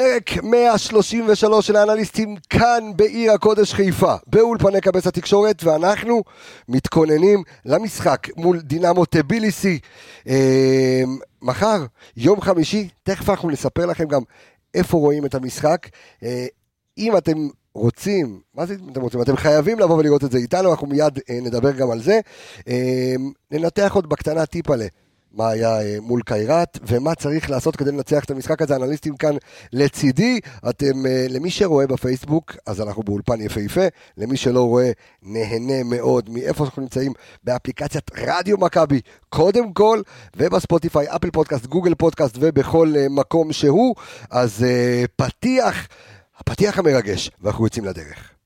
פרק 133 של האנליסטים כאן בעיר הקודש חיפה, באולפני קבץ התקשורת, ואנחנו מתכוננים למשחק מול דינמו טביליסי. אה, מחר, יום חמישי, תכף אנחנו נספר לכם גם איפה רואים את המשחק. אה, אם אתם רוצים, מה זה אתם רוצים? אתם חייבים לבוא ולראות את זה איתנו, אנחנו מיד אה, נדבר גם על זה. אה, ננתח עוד בקטנה טיפלה. מה היה אה, מול קיירת, ומה צריך לעשות כדי לנצח את המשחק הזה. אנליסטים כאן לצידי. אתם, אה, למי שרואה בפייסבוק, אז אנחנו באולפן יפהפה. למי שלא רואה, נהנה מאוד מאיפה אנחנו נמצאים באפליקציית רדיו מכבי, קודם כל, ובספוטיפיי, אפל פודקאסט, גוגל פודקאסט ובכל אה, מקום שהוא. אז פתיח, הפתיח המרגש, ואנחנו יוצאים לדרך.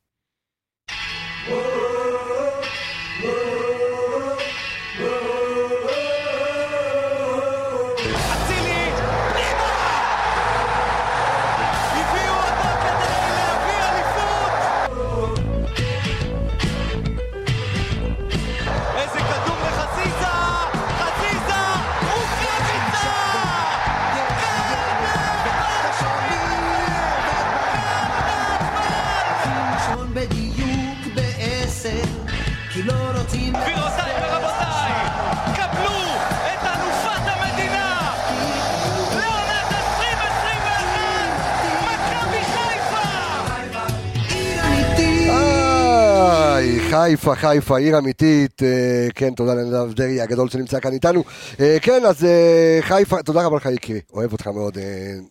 חיפה, חיפה, עיר אמיתית, אה, כן, תודה לנדב דרעי הגדול שנמצא כאן איתנו. אה, כן, אז אה, חיפה, תודה רבה לך יקרי, אוהב אותך מאוד,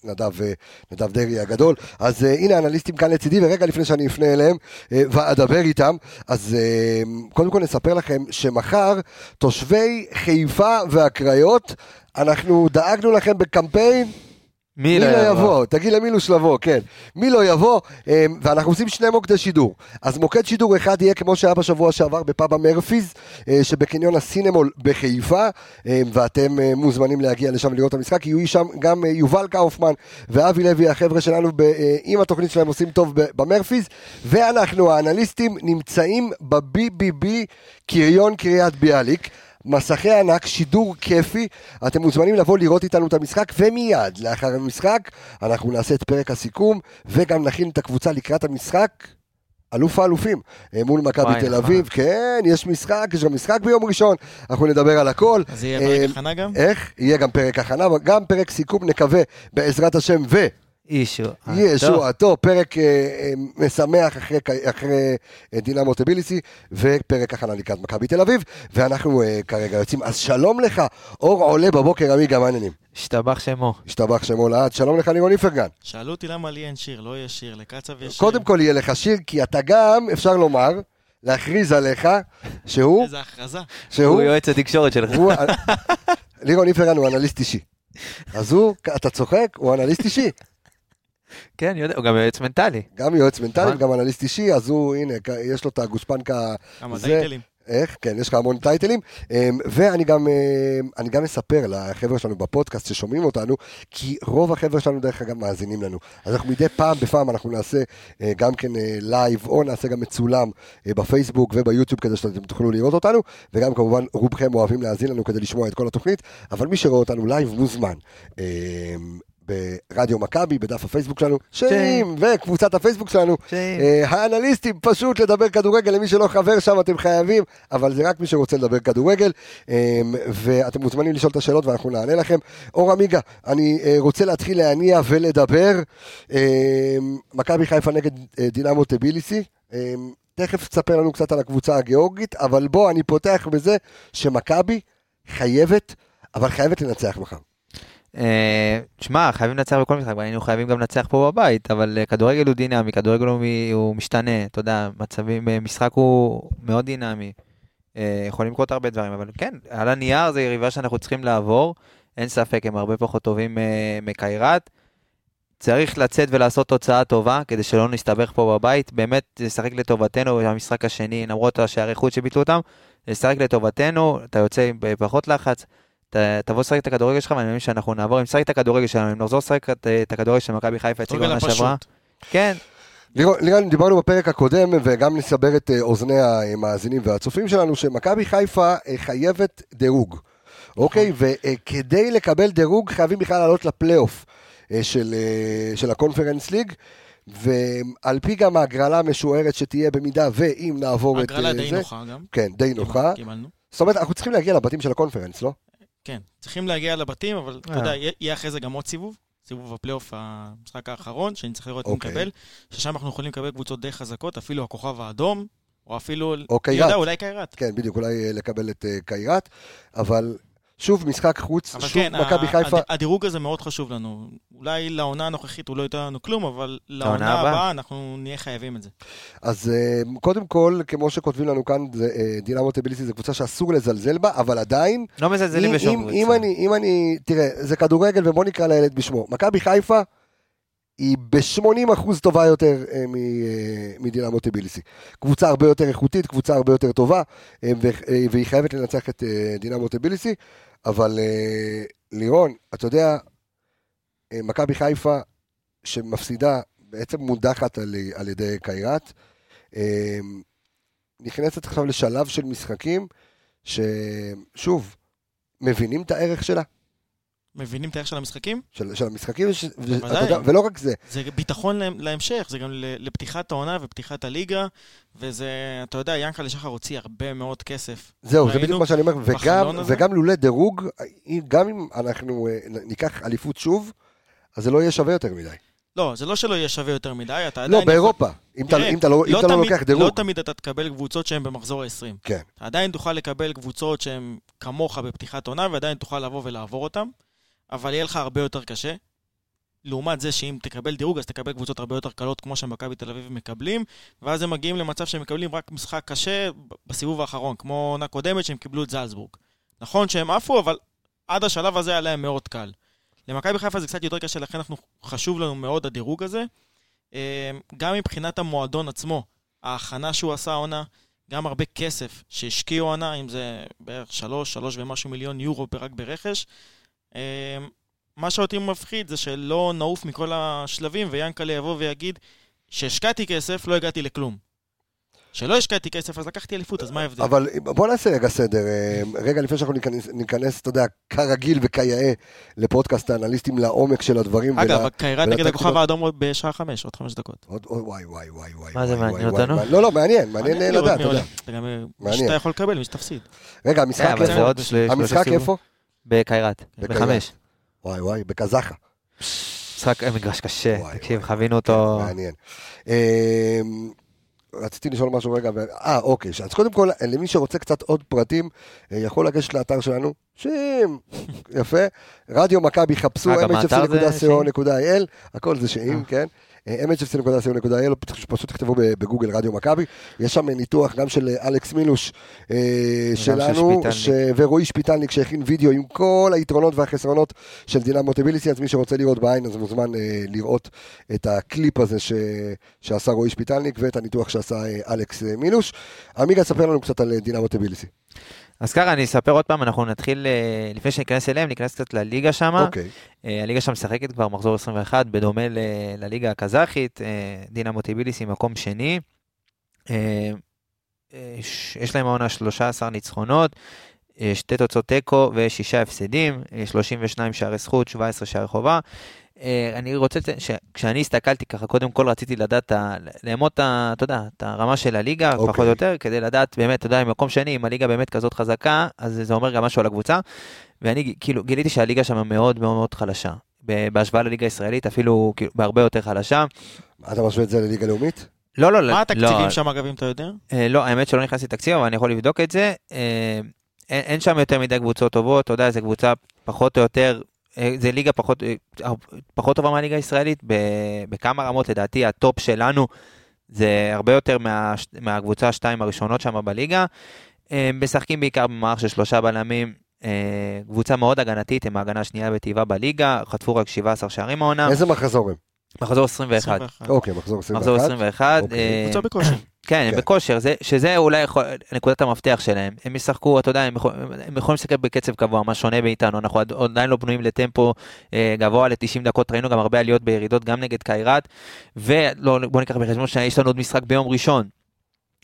נדב, נדב דרעי הגדול. אז הנה האנליסטים כאן לצידי, ורגע לפני שאני אפנה אליהם ואדבר איתם, אז קודם כל נספר לכם שמחר תושבי חיפה והקריות, אנחנו דאגנו לכם בקמפיין מי, לא, לא יבוא? תגיד למילוש לבוא, כן. מי לא יבוא? אמ, ואנחנו עושים שני מוקדי שידור. אז מוקד שידור אחד יהיה כמו שהיה בשבוע שעבר בפאבה מרפיז, אה, שבקניון הסינמול בחיפה, אמ, ואתם אה, מוזמנים להגיע לשם לראות את המשחק, יהיו שם גם אה, יובל קאופמן ואבי לוי, החבר'ה שלנו, עם התוכנית שלהם עושים טוב במרפיז, ואנחנו, האנליסטים, נמצאים ב-BBB קריון קריית ביאליק. מסכי ענק, שידור כיפי, אתם מוזמנים לבוא לראות איתנו את המשחק, ומיד לאחר המשחק אנחנו נעשה את פרק הסיכום, וגם נכין את הקבוצה לקראת המשחק. אלוף האלופים אה, מול מכבי תל אביב, כן, יש משחק, יש גם משחק ביום ראשון, אנחנו נדבר על הכל. אז יהיה פרק אה, הכנה גם? איך? יהיה גם פרק הכנה, גם פרק סיכום, נקווה בעזרת השם, ו... ישועתו. ישועתו, פרק אה, אה, משמח אחרי, אחרי אה, דינמו טביליסי, ופרק הכנה לקראת מכבי תל אביב, ואנחנו אה, כרגע יוצאים. אז שלום לך, אור עולה בבוקר, עמיגה, מה העניינים? השתבח שמו. השתבח שמו לעד, שלום לך לירון איפרגן. שאלו אותי למה לי אין שיר, לא יהיה שיר, לקצב יש שיר. קודם כל יהיה לך שיר, כי אתה גם, אפשר לומר, להכריז עליך, שהוא... איזה הכרזה. שהוא... הוא יועץ התקשורת שלך. לירון איפרגן הוא אנליסט אישי. אז הוא, אתה צוחק, הוא אנליסט אישי. כן, יודע, הוא גם יועץ מנטלי. גם יועץ מנטלי וגם נכון. אנליסט אישי, אז הוא, הנה, יש לו את הגושפנקה. כמה טייטלים. איך? כן, יש לך המון טייטלים. אמ, ואני גם, אמ, גם אספר לחבר'ה שלנו בפודקאסט ששומעים אותנו, כי רוב החבר'ה שלנו דרך אגב מאזינים לנו. אז אנחנו מדי פעם בפעם אנחנו נעשה אה, גם כן לייב, אה, או נעשה גם מצולם אה, בפייסבוק וביוטיוב כדי שאתם תוכלו לראות אותנו, וגם כמובן רובכם אוהבים להאזין לנו כדי לשמוע את כל התוכנית, אבל מי שרואה אותנו לייב מוזמן. ברדיו מכבי, בדף הפייסבוק שלנו, שאים, וקבוצת הפייסבוק שלנו, אה, האנליסטים, פשוט לדבר כדורגל, למי שלא חבר שם אתם חייבים, אבל זה רק מי שרוצה לדבר כדורגל, אה, ואתם מוזמנים לשאול את השאלות ואנחנו נענה לכם. אור עמיגה, אני אה, רוצה להתחיל להניע ולדבר, מכבי חיפה נגד דינמו טביליסי, תכף תספר לנו קצת על הקבוצה הגיאורגית, אבל בוא, אני פותח בזה שמכבי חייבת, אבל חייבת לנצח מחר. אה, שמע, חייבים לנצח בכל משחק, והיינו חייבים גם לנצח פה בבית, אבל אה, כדורגל הוא דינמי, כדורגל הוא משתנה, אתה יודע, מצבים, אה, משחק הוא מאוד דינמי. יכולים לקרות הרבה דברים, אבל כן, על הנייר זה יריבה שאנחנו צריכים לעבור, אין ספק, הם הרבה פחות טובים מקיירת. צריך לצאת ולעשות תוצאה טובה, כדי שלא נסתבך פה בבית. באמת, לשחק לטובתנו במשחק השני, למרות השערי חוץ שביטלו אותם, לשחק לטובתנו, אתה יוצא בפחות לחץ. תבוא לשחק את הכדורגל שלך, ואני מאמין שאנחנו נעבור, אם נשחק את הכדורגל שלנו, אם נחזור לשחק את הכדורגל של מכבי חיפה אצלי בעונה שעברה. כן. לירן, דיברנו בפרק הקודם, וגם נסבר את אה, אוזני המאזינים והצופים שלנו, שמכבי חיפה אה, חייבת דירוג, אוקיי? נכון. וכדי לקבל דירוג חייבים בכלל לעלות לפלייאוף. אה, של, אה, של הקונפרנס ליג, ועל פי גם ההגרלה המשוערת שתהיה במידה ואם נעבור את הגרלה אה, די זה, נוחה גם. כן, די נוחה. קיבלנו. זאת אומרת, אנחנו צריכים להגיע לבתים של הקונפרנס, לא? כן, צריכים להגיע לבתים, אבל אתה אה. יודע, יהיה- אחרי זה גם עוד סיבוב. סיבוב הפלייאוף, המשחק האחרון, שנצטרך לראות מי אוקיי. מקבל, ששם אנחנו יכולים לקבל קבוצות די חזקות, אפילו הכוכב האדום, או אפילו, או קיירת. יודע, אולי קיירת. כן, בדיוק, אולי אה, לקבל את אה, קיירת, אבל שוב, משחק חוץ, אבל שוב כן, מכבי חיפה, הד- הדירוג הזה מאוד חשוב לנו. אולי לעונה הנוכחית הוא לא ייתן לנו כלום, אבל לעונה הבאה. הבאה אנחנו נהיה חייבים את זה. אז אה, קודם כל, כמו שכותבים לנו כאן, אה, דינמו טביליסי זו קבוצה שאסור לזלזל בה, אבל עדיין, לא מזלזלים אם, בשום אם, קבוצה. אם, אני, אם אני, תראה, זה כדורגל ובוא נקרא לילד בשמו. מכבי חיפה היא ב-80% טובה יותר אה, מ- מדינמו טביליסי. קבוצה הרבה יותר איכותית, קבוצה הרבה יותר טובה, ו- והיא חייבת לנצח את דינמו טביליסי, אבל אה, לירון, אתה יודע, אה, מכבי חיפה שמפסידה, בעצם מודחת על, על ידי קיירת, אה, נכנסת עכשיו לשלב של משחקים, ששוב, מבינים את הערך שלה, מבינים את הערך של המשחקים? של, של המשחקים, וש, ו, בוודאי. אתה יודע, ולא רק זה, זה ביטחון לה- להמשך, זה גם לפתיחת העונה ופתיחת הליגה, וזה, אתה יודע, ינקלה שחר הוציא הרבה מאוד כסף. זהו, זה בדיוק מה שאני אומר, וגם? וגם לולא דירוג, גם אם אנחנו אה, ניקח אליפות שוב, אז זה לא יהיה שווה יותר מדי. לא, זה לא שלא יהיה שווה יותר מדי, אתה לא, עדיין... באירופה, אם אתה תראה, אם אתה לא לא תמיד- לוקח דירוג. לא תמיד אתה תקבל קבוצות שהן במחזור ה-20. כן. אתה עדיין תוכל לקבל קבוצות שהן כמוך בפתיחת עונה, ועדיין תוכל לבוא ולעבור אותן, אבל יהיה לך הרבה יותר קשה. לעומת זה שאם תקבל דירוג, אז תקבל קבוצות הרבה יותר קלות, כמו שמכבי תל אביב מקבלים, ואז הם מגיעים למצב שהם מקבלים רק משחק קשה בסיבוב האחרון, כמו עונה קודמת שהם קיבלו את זלצבורג. נכון שהם עפו, אבל עד השלב הזה היה להם מאוד קל. למכבי חיפה זה קצת יותר קשה, לכן אנחנו, חשוב לנו מאוד הדירוג הזה. אה, גם מבחינת המועדון עצמו, ההכנה שהוא עשה העונה, גם הרבה כסף שהשקיעו העונה, אם זה בערך שלוש, שלוש ומשהו מיליון יורו רק ברכש. אה, מה שאותי מפחיד זה שלא נעוף מכל השלבים, ויאנקלה יבוא ויגיד שהשקעתי כסף, לא הגעתי לכלום. שלא השקעתי כסף, אז לקחתי אליפות, אז מה ההבדל? אבל בוא נעשה רגע סדר, אה, רגע לפני שאנחנו ניכנס, ניכנס, אתה יודע, כרגיל וכיאה לפודקאסט האנליסטים לעומק של הדברים. אגב, ולה- קיירת נגד הכוכב. האדום עוד בשעה חמש, עוד חמש דקות. עוד, עוד, וואי, וואי, וואי, וואי. מה זה וואי, מעניין אותנו? לא, לא, מעניין, מעניין אה, לדעת, אתה יודע. גם- מי מעניין. שאתה יכול לקבל, מי שתפסיד. רגע, אה, המשחק זה איפה? בקיירת. בחמש. וואי, וואי, בקזחה. משחק אה, מגרש קשה, תקשיב. חווינו אותו. כן, מעניין. אמ, רציתי לשאול משהו רגע, אה, אוקיי, אז קודם כל, למי שרוצה קצת עוד פרטים, אה, יכול לגשת לאתר שלנו, שים, יפה, רדיו מכבי, חפשו אה, mhfc.co.il, הכל זה שאם, אה. כן, אה, mhfc.co.il, פשוט תכתבו בגוגל רדיו מכבי, יש שם ניתוח גם של אה, אלכס מילוש אה, של שלנו, ורועי שפיטלניק שהכין וידאו עם כל היתרונות והחסרונות של דינמו טביליסי, אז מי שרוצה לראות בעין אז מוזמן אה, לראות את הקליפ הזה. שעשה רועי שפיטלניק ואת הניתוח שעשה אה, אלכס אה, מילוש. עמיגה, ספר לנו קצת על אה, דינמו טביליסי. אז ככה, אני אספר עוד פעם, אנחנו נתחיל, אה, לפני שניכנס אליהם, ניכנס קצת לליגה שם. אוקיי, הליגה שם משחקת כבר מחזור 21, בדומה לליגה הקזחית, אה, דינה מוטיביליסי מקום שני. אה, אה, יש להם העונה 13 ניצחונות, אה, שתי תוצאות תיקו ושישה הפסדים, אה, 32 שערי זכות, 17 שערי חובה. אה, אני רוצה, לציין שכשאני הסתכלתי ככה, קודם כל רציתי לדעת, ה- לאמוד את ה- אתה יודע, את הרמה של הליגה, אוקיי. פחות או יותר, כדי לדעת באמת, אתה יודע, מקום שני, אם הליגה באמת כזאת חזקה, אז זה אומר גם משהו על הקבוצה. ואני כאילו גיליתי שהליגה שם מאוד מאוד מאוד חלשה. בהשוואה לליגה הישראלית, אפילו כאילו, בהרבה יותר חלשה. אתה משווה את זה לליגה לאומית? לא, לא, לא. מה התקציבים לא, שם, אגב, אם אתה יודע? אה, לא, האמת שלא נכנסתי לתקציב, אבל אני יכול לבדוק את זה. אה, אין, אין שם יותר מדי קבוצות טובות, אתה יודע, זו קבוצה פחות או יותר, זה ליגה פחות, אה, פחות טובה מהליגה הישראלית, בכמה רמות לדעתי הטופ שלנו זה הרבה יותר מה, מהקבוצה השתיים הראשונות שם בליגה. אה, משחקים בעיקר במערך של שלושה בלמים, אה, קבוצה מאוד הגנתית, הם ההגנה השנייה בטבעה בליגה, חטפו רק 17 שערים העונה, איזה מחזור הם? מחזור 21. 21. אוקיי, מחזור 21. מחזור 21, אוקיי. אה, קבוצה בכושר. כן, הם כן. בכושר, זה, שזה אולי יכול, נקודת המפתח שלהם. הם ישחקו, אתה יודע, הם, יכול, הם יכולים לשחק בקצב גבוה, מה שונה מאיתנו, אנחנו עד- עדיין לא בנויים לטמפו אה, גבוה ל-90 דקות, ראינו גם הרבה עליות בירידות, גם נגד קיירת, ובואו ניקח בחשבון שיש לנו עוד משחק ביום ראשון.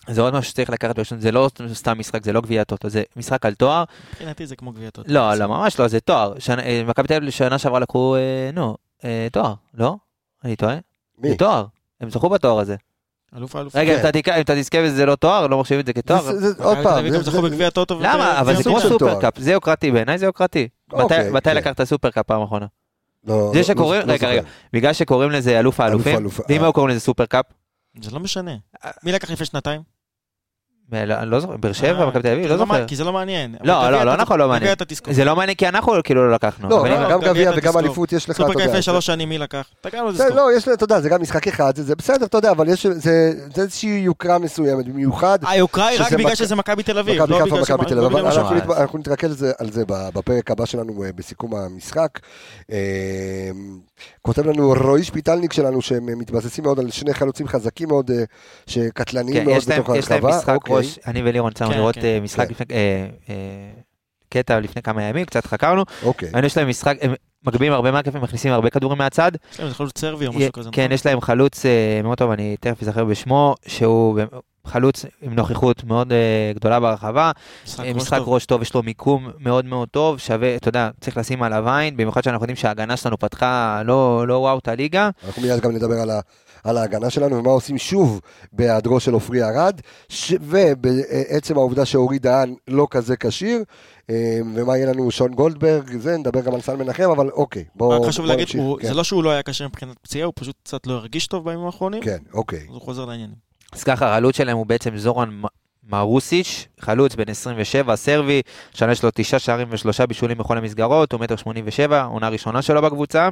זה עוד משהו שצריך לקחת בחשבון, זה לא סתם משחק, זה לא גביע טוטו, זה משחק על תואר. מבחינתי זה כמו גביע טוטו. לא, לא, ממש לא, זה תואר. אה, מכבי תל אביב שנה שעברה לקחו, אה, נו, אה, תואר, לא? אני טועה? מי? זה תואר. הם זכו בתואר הזה. אלוף האלוף. רגע, אם כן. אתה אם אתה תזכה וזה לא תואר, לא מחשיבים את זה כתואר? זה- זה- עוד פעם. למה? אבל זה כמו. super cup, זה יוקרתי, בעיניי זה יוקרתי. מתי- אוקיי, מתי כן. לקחת super cup פעם אחרונה? לא- זה לא- שקוראים, לא רגע. רגע, בגלל שקוראים לזה אלוף האלופים, ואם אה. היו קוראים לזה super cup, זה לא משנה. מי לקח לפני שנתיים? לא- אני לא זוכר, באר שבע, אה, מכבי תל אביב, לא זה זוכר. כי זה לא מעניין. לא, לא, לא נכון, לא מעניין. זה לא מעניין כי אנחנו כאילו לא לקחנו. לא, גם גביע וגם. אליפות יש לך, אתה יודע. לפני זה- שלוש שנים מי לקח? אתה גם לא תזכור. לא, יש, אתה יודע, זה גם משחק אחד, זה, בסדר, אתה יודע, אבל יש, זה, זה איזושהי יוקרה מסוימת, במיוחד היוקרה היא רק בגלל שזה מכבי תל אביב. מכבי לא חיפה ומכבי תל לא אביב, מה אנחנו, נתרכז על זה- בפרק הבא שלנו אה, בסיכום המשחק. אה, כותב לנו רועי שפיטלניק שלנו, שהם מתבססים מאוד על שני חלוצים חזקים מאוד, אה, שקטלניים כן, מאוד יש להם- בתוך יש להם הרחבה. משחק אוקיי. ראש, אני ולירון יצאנו כן, לראות כן. אה, משחק כן. לפני, אה, אה, קטע לפני כמה ימים, קצת חקרנו, אוקיי. יש להם משחק, הם מגביהים הרבה מהקפים, מכניסים הרבה כדורים מהצד, יש להם חלוץ סרבי או משהו כזה. כן, נכון? יש להם חלוץ אה, מאוד טוב, אני תכף אזכר בשמו, שהוא חלוץ עם נוכחות מאוד אה, גדולה ברחבה, משחק אה, ראש משחק טוב. ראש טוב, יש לו מיקום מאוד מאוד טוב, שווה, אתה יודע, צריך לשים עליו עין, במיוחד שאנחנו יודעים שההגנה שלנו פתחה לא לא וואו את הליגה. אנחנו מיד גם נדבר על, ה, על ההגנה שלנו ומה עושים שוב בהיעדרו של עופרי ארד, ש- ובעצם העובדה שאורי דהן לא כזה כשיר, אה, ומה יהיה לנו שון גולדברג, זה, נדבר גם על סל מנחם, אבל אוקיי, בואו רק חשוב בוא להגיד, נמשיך. הוא- כן, זה לא שהוא לא היה קשה מבחינת פציעה, הוא פשוט קצת לא הרגיש טוב בימים האחרונים, כן, אוקיי. אז הוא חוזר לעניינים. אז ככה, החלוץ שלהם הוא בעצם זורן מרוסיץ', חלוץ בן 27, סרבי, שנה יש לו תשעה שערים ושלושה בישולים בכל המסגרות, הוא מטר 87, עונה ראשונה שלו בקבוצה.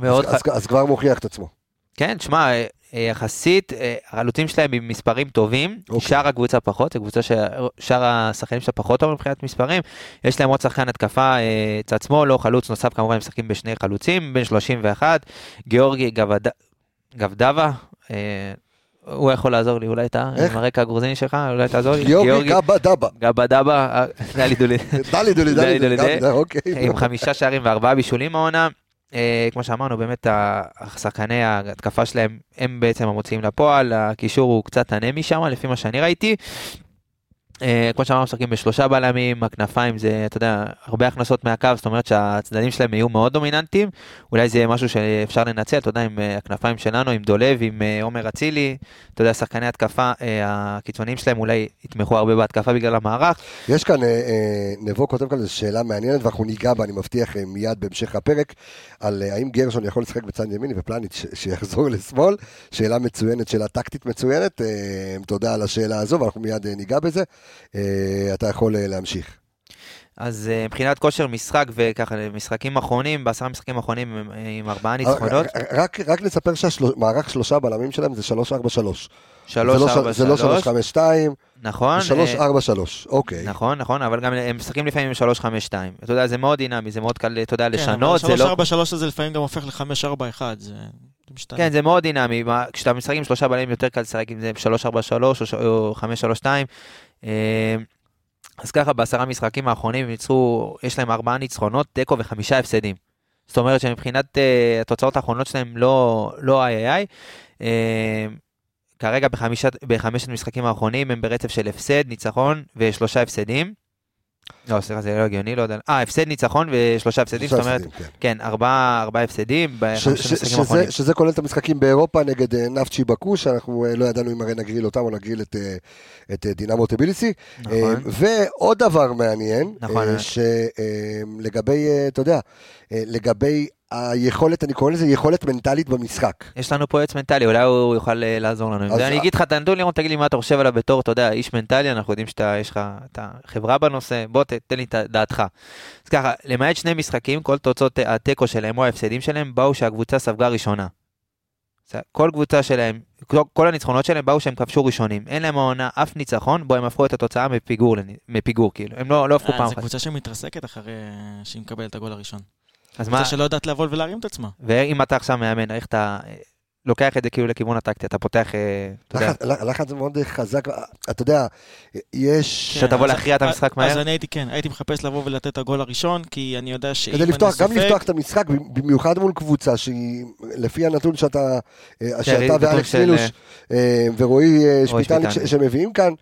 ועוד אז, אז, אז כבר מוכיח את עצמו. כן, שמע, אה, אה, יחסית, אה, החלוצים שלהם עם מספרים טובים, אוקיי. שאר הקבוצה פחות, זו קבוצה ששאר השחקנים שלה פחות טוב מבחינת מספרים. יש להם עוד שחקן התקפה, צד שמאל, לא חלוץ נוסף, כמובן הם משחקים בשני חלוצים, בן 31, גיאורגי גבד- גבדבה. הוא יכול לעזור לי, אולי אתה? עם הרקע הגרוזיני שלך, אולי תעזור לי. גיאורגי קאבה דאבה. גבדבה, אה, דלי דולי. דלי דולי דלי דולי, דלי, אוקיי. עם חמישה שערים וארבעה בישולים העונה. אה, כמו שאמרנו, באמת השחקני ההתקפה שלהם הם בעצם המוציאים לפועל, הקישור הוא קצת אנמי שם, לפי מה שאני ראיתי. אה, כמו שאמרנו, משחקים בשלושה בלמים, הכנפיים זה, אתה יודע, הרבה הכנסות מהקו, זאת אומרת שהצדדים שלהם יהיו מאוד דומיננטיים. אולי זה משהו שאפשר לנצל, אתה יודע, עם אה, הכנפיים שלנו, עם דולב, עם אה, עומר אצילי, אתה יודע, שחקני התקפה, הקיצוניים שלהם אולי יתמכו הרבה בהתקפה בגלל המערך. יש כאן, נבו כותב כאן איזו שאלה מעניינת, ואנחנו ניגע בה, אני מבטיח, מיד בהמשך הפרק, על האם גרשון יכול לשחק בצד ימין ופלניץ' שיחזור לשמאל. שאלה מצוינת, שאלה טקטית מצוינת. תודה על השאלה הזו, ואנחנו מיד ניגע בזה. אה, אתה יכול אה, להמשיך. אז אה, מבחינת כושר משחק וככה, משחקים אחרונים, בעשרה משחקים האחרונים עם- ארבעה ניצחונות, אה, רק, רק נספר שהמערך שלושה בלמים שלהם זה 3-4-3. שלוש, ארבע, זה לא שלוש, 3-5-2, נכון, זה אה, 3-4-3, אוקיי. נכון, נכון, אבל גם הם משחקים לפעמים עם 3-5-2. אתה יודע, זה מאוד דינמי, זה מאוד קל, אתה יודע, כן, לשנות, זה אבל לא... 3-4-3 הזה לפעמים גם הופך ל-5-4-1, זה זה משתנה. כן, זה מאוד דינמי. כשאתה משחק עם שלושה בלמים, יותר קל לשחק עם זה 3-4-3 או ש- או 5-3-2. אה, אז ככה, בעשרה משחקים האחרונים הם ניצחו, יש להם ארבעה ניצחונות, תיקו וחמישה הפסדים. זאת אומרת שמבחינת אה, התוצאות האחרונות שלהם לא לא איי איי איי. אה, כרגע בחמישת, בחמשת המשחקים האחרונים הם ברצף של הפסד, ניצחון ושלושה הפסדים. לא, סליחה, זה לא הגיוני, לא יודע. אה, הפסד, ניצחון ושלושה הפסדים, זאת אומרת, כן. כן, ארבעה הפסדים. שזה, כולל את המשחקים באירופה נגד אה, נפצ'י בקו, שאנחנו אה, לא ידענו אם הרי נגריל אותם או נגריל את, אה, דינמו טביליסי. נכון. ועוד דבר מעניין, נכון. שלגבי, אתה יודע, לגבי היכולת, אני קורא לזה יכולת מנטלית במשחק. יש לנו פה יועץ מנטלי, אולי הוא יוכל אה, לעזור לנו. עם אז- זה. אני אגיד לך, תנדון לירון, תגיד לי מה אתה חושב עליו בתור, אתה יודע, איש מנטלי, אנחנו יודעים שאתה, יש לך את החברה בנושא, בוא ת- תן לי את דעתך. אז ככה, למעט שני משחקים, כל תוצאות התיקו שלהם או ההפסדים שלהם באו שהקבוצה ספגה ראשונה. זה- כל קבוצה שלהם, כל- הניצחונות שלהם באו שהם כבשו ראשונים. אין להם העונה אף ניצחון, בו הם הפכו את התוצאה מפיגור, מפיגור כאילו. הם לא לא הפכו אה, פעם זו אחת. קבוצה שמתרסקת אחרי שהיא מקבלת את הגול הראשון. אז מה, שלא יודעת לעבוד ולהרים את עצמה. ואם אתה עכשיו מאמן, איך אתה לוקח את זה כאילו לכיוון הטקטי, אתה פותח, אה, אתה יודע, לחץ- מאוד חזק, אתה יודע, יש... כן, שתבוא אז- להכריע את המשחק מהר? אז אני הייתי, כן, הייתי מחפש לבוא ולתת את הגול הראשון, כי אני יודע שאם אני לפתוח, גם סופג- לפתוח את המשחק, במיוחד מול קבוצה שהיא, לפי הנתון שאתה, אה, שאתה נתון ואלכס מילוש אה, ורועי אה, רועי שפיטלניק שפיטלניק. ש- שמביאים כאן,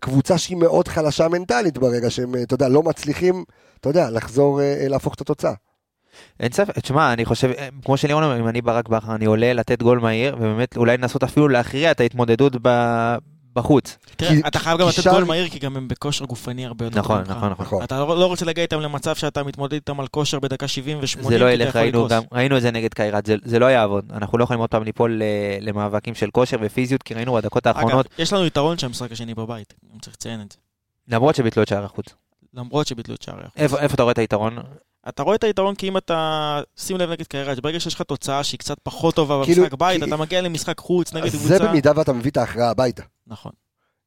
קבוצה שהיא מאוד חלשה מנטלית ברגע שהם, אתה יודע, לא מצליחים, אתה יודע, לחזור, להפוך את התוצאה. אין ספק, תשמע, אני חושב, אה, כמו שלירון אומר, אם אני ברק בכר, אני עולה לתת גול מהיר, ובאמת אולי לנסות אפילו להכריע את ההתמודדות ב- בחוץ. תראה, אתה חייב גם לתת גול מהיר, כי גם הם בכושר גופני הרבה יותר נכון. נכון, נכון. אתה לא לא רוצה להגיע איתם למצב שאתה מתמודד איתם על כושר בדקה 70 ו-80, זה לא ילך, ראינו גם, ראינו את זה נגד קיירת, זה, זה לא יעבוד. אנחנו לא יכולים עוד פעם ליפול ל- למאבקים של כושר ופיזיות, כי ראינו בדקות אגב, האחרונות, יש לנו יתרון שהמשחק השני בבית, אני צריך לציין את זה. למרות שביטלו את שער החוץ. למרות שביטלו את שערי החוץ. איפה, איפה אתה רואה את היתרון? אתה רואה את היתרון כי אם אתה, שים לב נגד קיירת, ברגע שיש לך תוצאה שהיא קצת פחות טובה כאילו, במשחק בית, כי- אתה מגיע למשחק חוץ נגד קבוצה. זה במידה ואתה מביא את ההכרעה הביתה. נכון.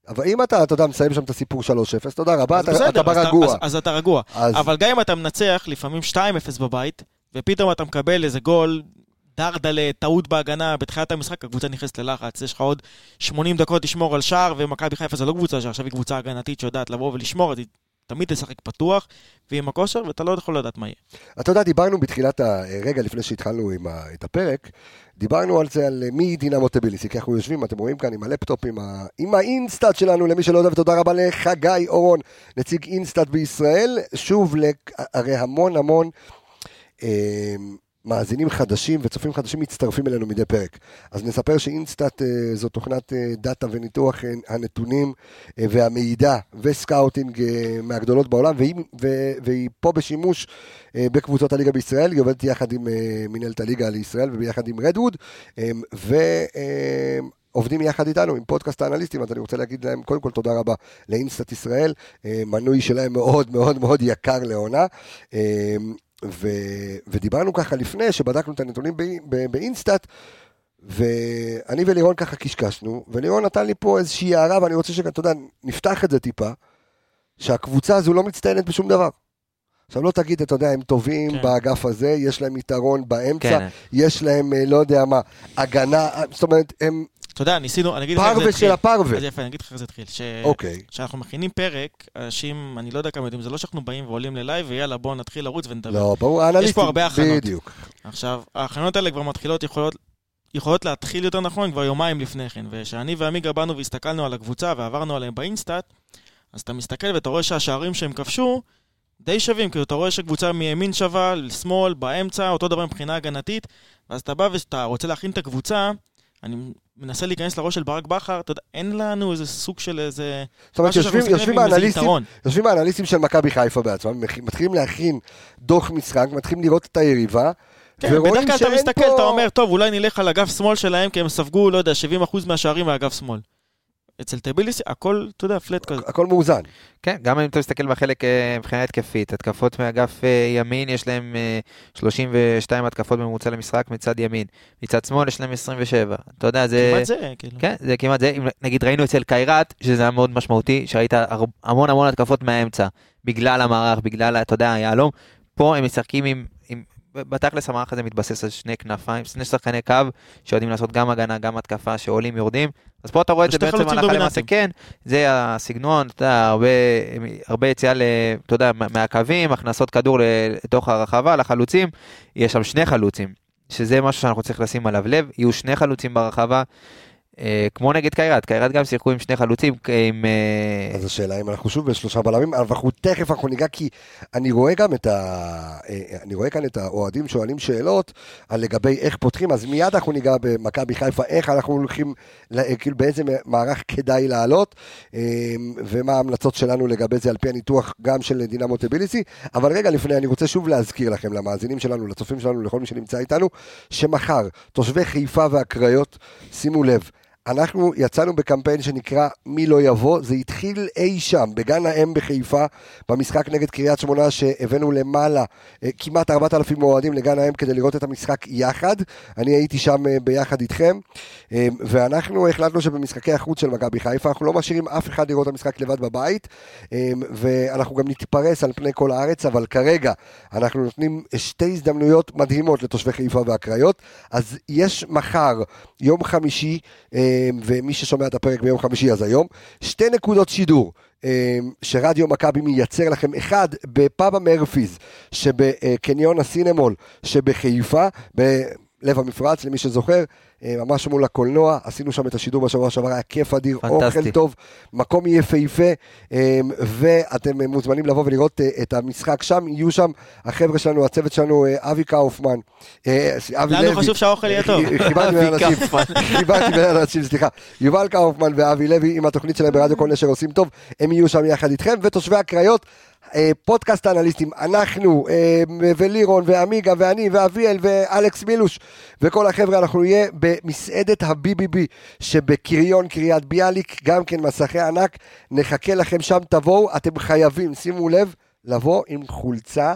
אבל אם אתה, אתה יודע, מסיים שם את הסיפור 3-0, תודה רבה, אתה, בסדר, אתה אז ברגוע. אז- אז אתה רגוע. אז אבל גם אם אתה מנצח, לפעמים 2-0 בבית, ופתאום אתה מקבל איזה גול, דרדלה, טעות בהגנה, בתחילת המשחק הקבוצה נכנסת ללחץ, יש לך עוד 80 דקות לשמור על שער, ומכבי חיפה זה לא קבוצה שעכשיו היא קבוצה הגנתית שיודעת לבוא ולשמור, אז היא תמיד תשחק פתוח, ועם הכושר, ואתה לא יכול לדעת מה יהיה. אתה יודע, דיברנו בתחילת הרגע, לפני שהתחלנו עם את הפרק, דיברנו על זה, על מי דינמו טביליסי, כי אנחנו יושבים, אתם רואים כאן עם הלפטופ, עם, ה, עם ה InStat שלנו, למי שלא יודע, ותודה רבה לחגי אורון, נציג InStat בישראל. שוב, לק- הרי המון המון אה, מאזינים חדשים וצופים חדשים מצטרפים אלינו מדי פרק. אז נספר ש InStat אה, זו תוכנת אה, data וניתוח אה, הנתונים והמידע ו scouting מהגדולות בעולם, והיא, ו, והיא פה בשימוש בקבוצות הליגה בישראל, היא עובדת יחד עם מנהלת הליגה לישראל וביחד עם רדווד, אה, ועובדים יחד איתנו עם פודקאסט האנליסטים, אז אני רוצה להגיד להם קודם כל תודה רבה לאינסטאט ישראל, מנוי שלהם מאוד מאוד מאוד יקר לעונה. ו, ודיברנו ככה לפני שבדקנו את הנתונים ב- באינסטאט, ואני ולירון ככה קשקשנו, ולירון נתן לי פה איזושהי הערה, ואני רוצה שאתה יודע, נפתח את זה טיפה, שהקבוצה הזו לא מצטיינת בשום דבר. עכשיו לא תגיד, אתה יודע, הם טובים כן. באגף הזה, יש להם יתרון באמצע, כן, כן. יש להם, אה, לא יודע מה, הגנה, אה, זאת אומרת, הם אתה יודע, ניסינו, אני אגיד לך איך זה פרווה התחיל. של הפרווה. אז יפה, אני אגיד לך איך זה התחיל. ש- אוקיי. כשאנחנו מכינים פרק, אנשים, אני לא יודע כמה יודעים, זה לא שאנחנו באים ועולים ללייב, ויאללה, בואו נתחיל לרוץ ונדבר. לא, ברור, האנליסטים, הרבה הכנות. בדיוק. עכשיו, ההכנות האלה כבר מתחילות, יכולות, יכולות להתחיל יותר נכון כבר יומיים לפני כן. וכשאני ועמיגה באנו והסתכלנו על הקבוצה ועברנו עליהם ב InStat, אז אתה מסתכל ואתה רואה שהשערים שהם כבשו די שווים, כאילו אתה רואה שקבוצה מימין שווה, לשמאל, באמצע, אותו דבר מבחינה הגנתית, ואז אתה בא ואתה רוצה להכין את הקבוצה, אני מנסה להיכנס לראש של ברק בכר, אתה יודע, אין לנו איזה סוג של איזה... זאת אומרת, יושבים, יושבים האנליסטים. יושבים האנליסטים של מכבי חיפה בעצמם, מתחילים להכין דוח משחק, מתחילים לראות את היריבה, כן, בדרך כלל אתה מסתכל, פה- אתה אומר, טוב, אולי נלך על אגף שמאל שלהם, כי הם ספגו, לא יודע, 70% מהשערים מאגף שמאל. אצל טביליסי, הכל, אתה יודע, פלט כזה. הכל מאוזן. כן, גם אם אתה מסתכל בחלק אה, מבחינה התקפית, התקפות מאגף אה, ימין, יש להם אה, 32 התקפות בממוצע למשחק מצד ימין. מצד שמאל יש להם 27. אתה יודע, זה... כמעט זה, כאילו. כן, זה כמעט זה. אם נגיד ראינו אצל קיירת, שזה היה מאוד משמעותי, שראית המון המון התקפות מהאמצע, בגלל המערך, בגלל, אתה יודע, היהלום. פה הם משחקים עם... בתכלס המערך הזה מתבסס על שני כנפיים, שני שחקני קו שיודעים לעשות גם הגנה, גם התקפה, שעולים, יורדים. אז פה אתה רואה את זה בעצם הלכה למעשה. כן, זה הסגנון, אתה יודע, הרבה, הרבה יציאה, אתה יודע, מה- מהקווים, הכנסות כדור לתוך הרחבה, לחלוצים, יש שם שני חלוצים, שזה משהו שאנחנו צריכים לשים עליו לב, יהיו שני חלוצים ברחבה, כמו נגד קיירת, קיירת גם שיחקו עם שני חלוצים, עם... אה, אז השאלה אם אנחנו שוב בשלושה בלמים, אבל אנחנו תכף אנחנו ניגע, כי אני רואה גם את ה... אה, אני רואה כאן את האוהדים שואלים שאלות על לגבי איך פותחים, אז מיד אנחנו ניגע במכבי חיפה, איך אנחנו הולכים, כאילו באיזה מערך כדאי לעלות, אה, ומה ההמלצות שלנו לגבי זה על פי הניתוח גם של דינמו טביליסי, אבל רגע לפני, אני רוצה שוב להזכיר לכם, למאזינים שלנו, לצופים שלנו, לכל מי שנמצא איתנו, שמחר תושבי חיפה והקריות, שימו לב, אנחנו יצאנו בקמפיין שנקרא מי לא יבוא, זה התחיל אי שם, בגן האם בחיפה, במשחק נגד קריית שמונה שהבאנו למעלה אה, כמעט 4,000 אוהדים לגן האם כדי לראות את המשחק יחד, אני הייתי שם אה, ביחד איתכם, אה, ואנחנו החלטנו שבמשחקי החוץ של מכבי חיפה אנחנו לא משאירים אף אחד לראות את המשחק לבד בבית, ואנחנו גם נתפרס על פני כל הארץ, אבל כרגע אנחנו נותנים שתי הזדמנויות מדהימות לתושבי חיפה והקריות, אז יש מחר, יום חמישי, ומי ששומע את הפרק ביום חמישי אז היום, שתי נקודות שידור. אה, שרדיו מכבי מייצר לכם, אחד בפאבה מרפיז שבקניון הסינמול שבחיפה, לב המפרץ, למי שזוכר, אה, ממש מול הקולנוע, עשינו שם את השידור בשבוע שעבר, היה כיף אדיר, פנטסטי. אוכל טוב, מקום יפהפה, אה, ואתם מוזמנים לבוא ולראות אה, את המשחק שם, יהיו שם החבר'ה שלנו, הצוות שלנו, אה, אבי קאופמן, אבי לוי. לנו חשוב שהאוכל יהיה טוב. חיברתי בין אנשים, חיברתי בין אנשים, סליחה. יובל קאופמן ואבי לוי עם התוכנית שלהם ברדיו כל נשר עושים טוב, הם יהיו שם יחד איתכם, ותושבי הקריות, פודקאסט האנליסטים, אנחנו אה, ולירון ועמיגה ואני ואביאל ואלכס מילוש וכל החבר'ה, אנחנו נהיה במסעדת ה-BBB שבקריון קריית ביאליק, גם כן מסכי ענק, נחכה לכם שם, תבואו, אתם חייבים, שימו לב, לבוא עם חולצה.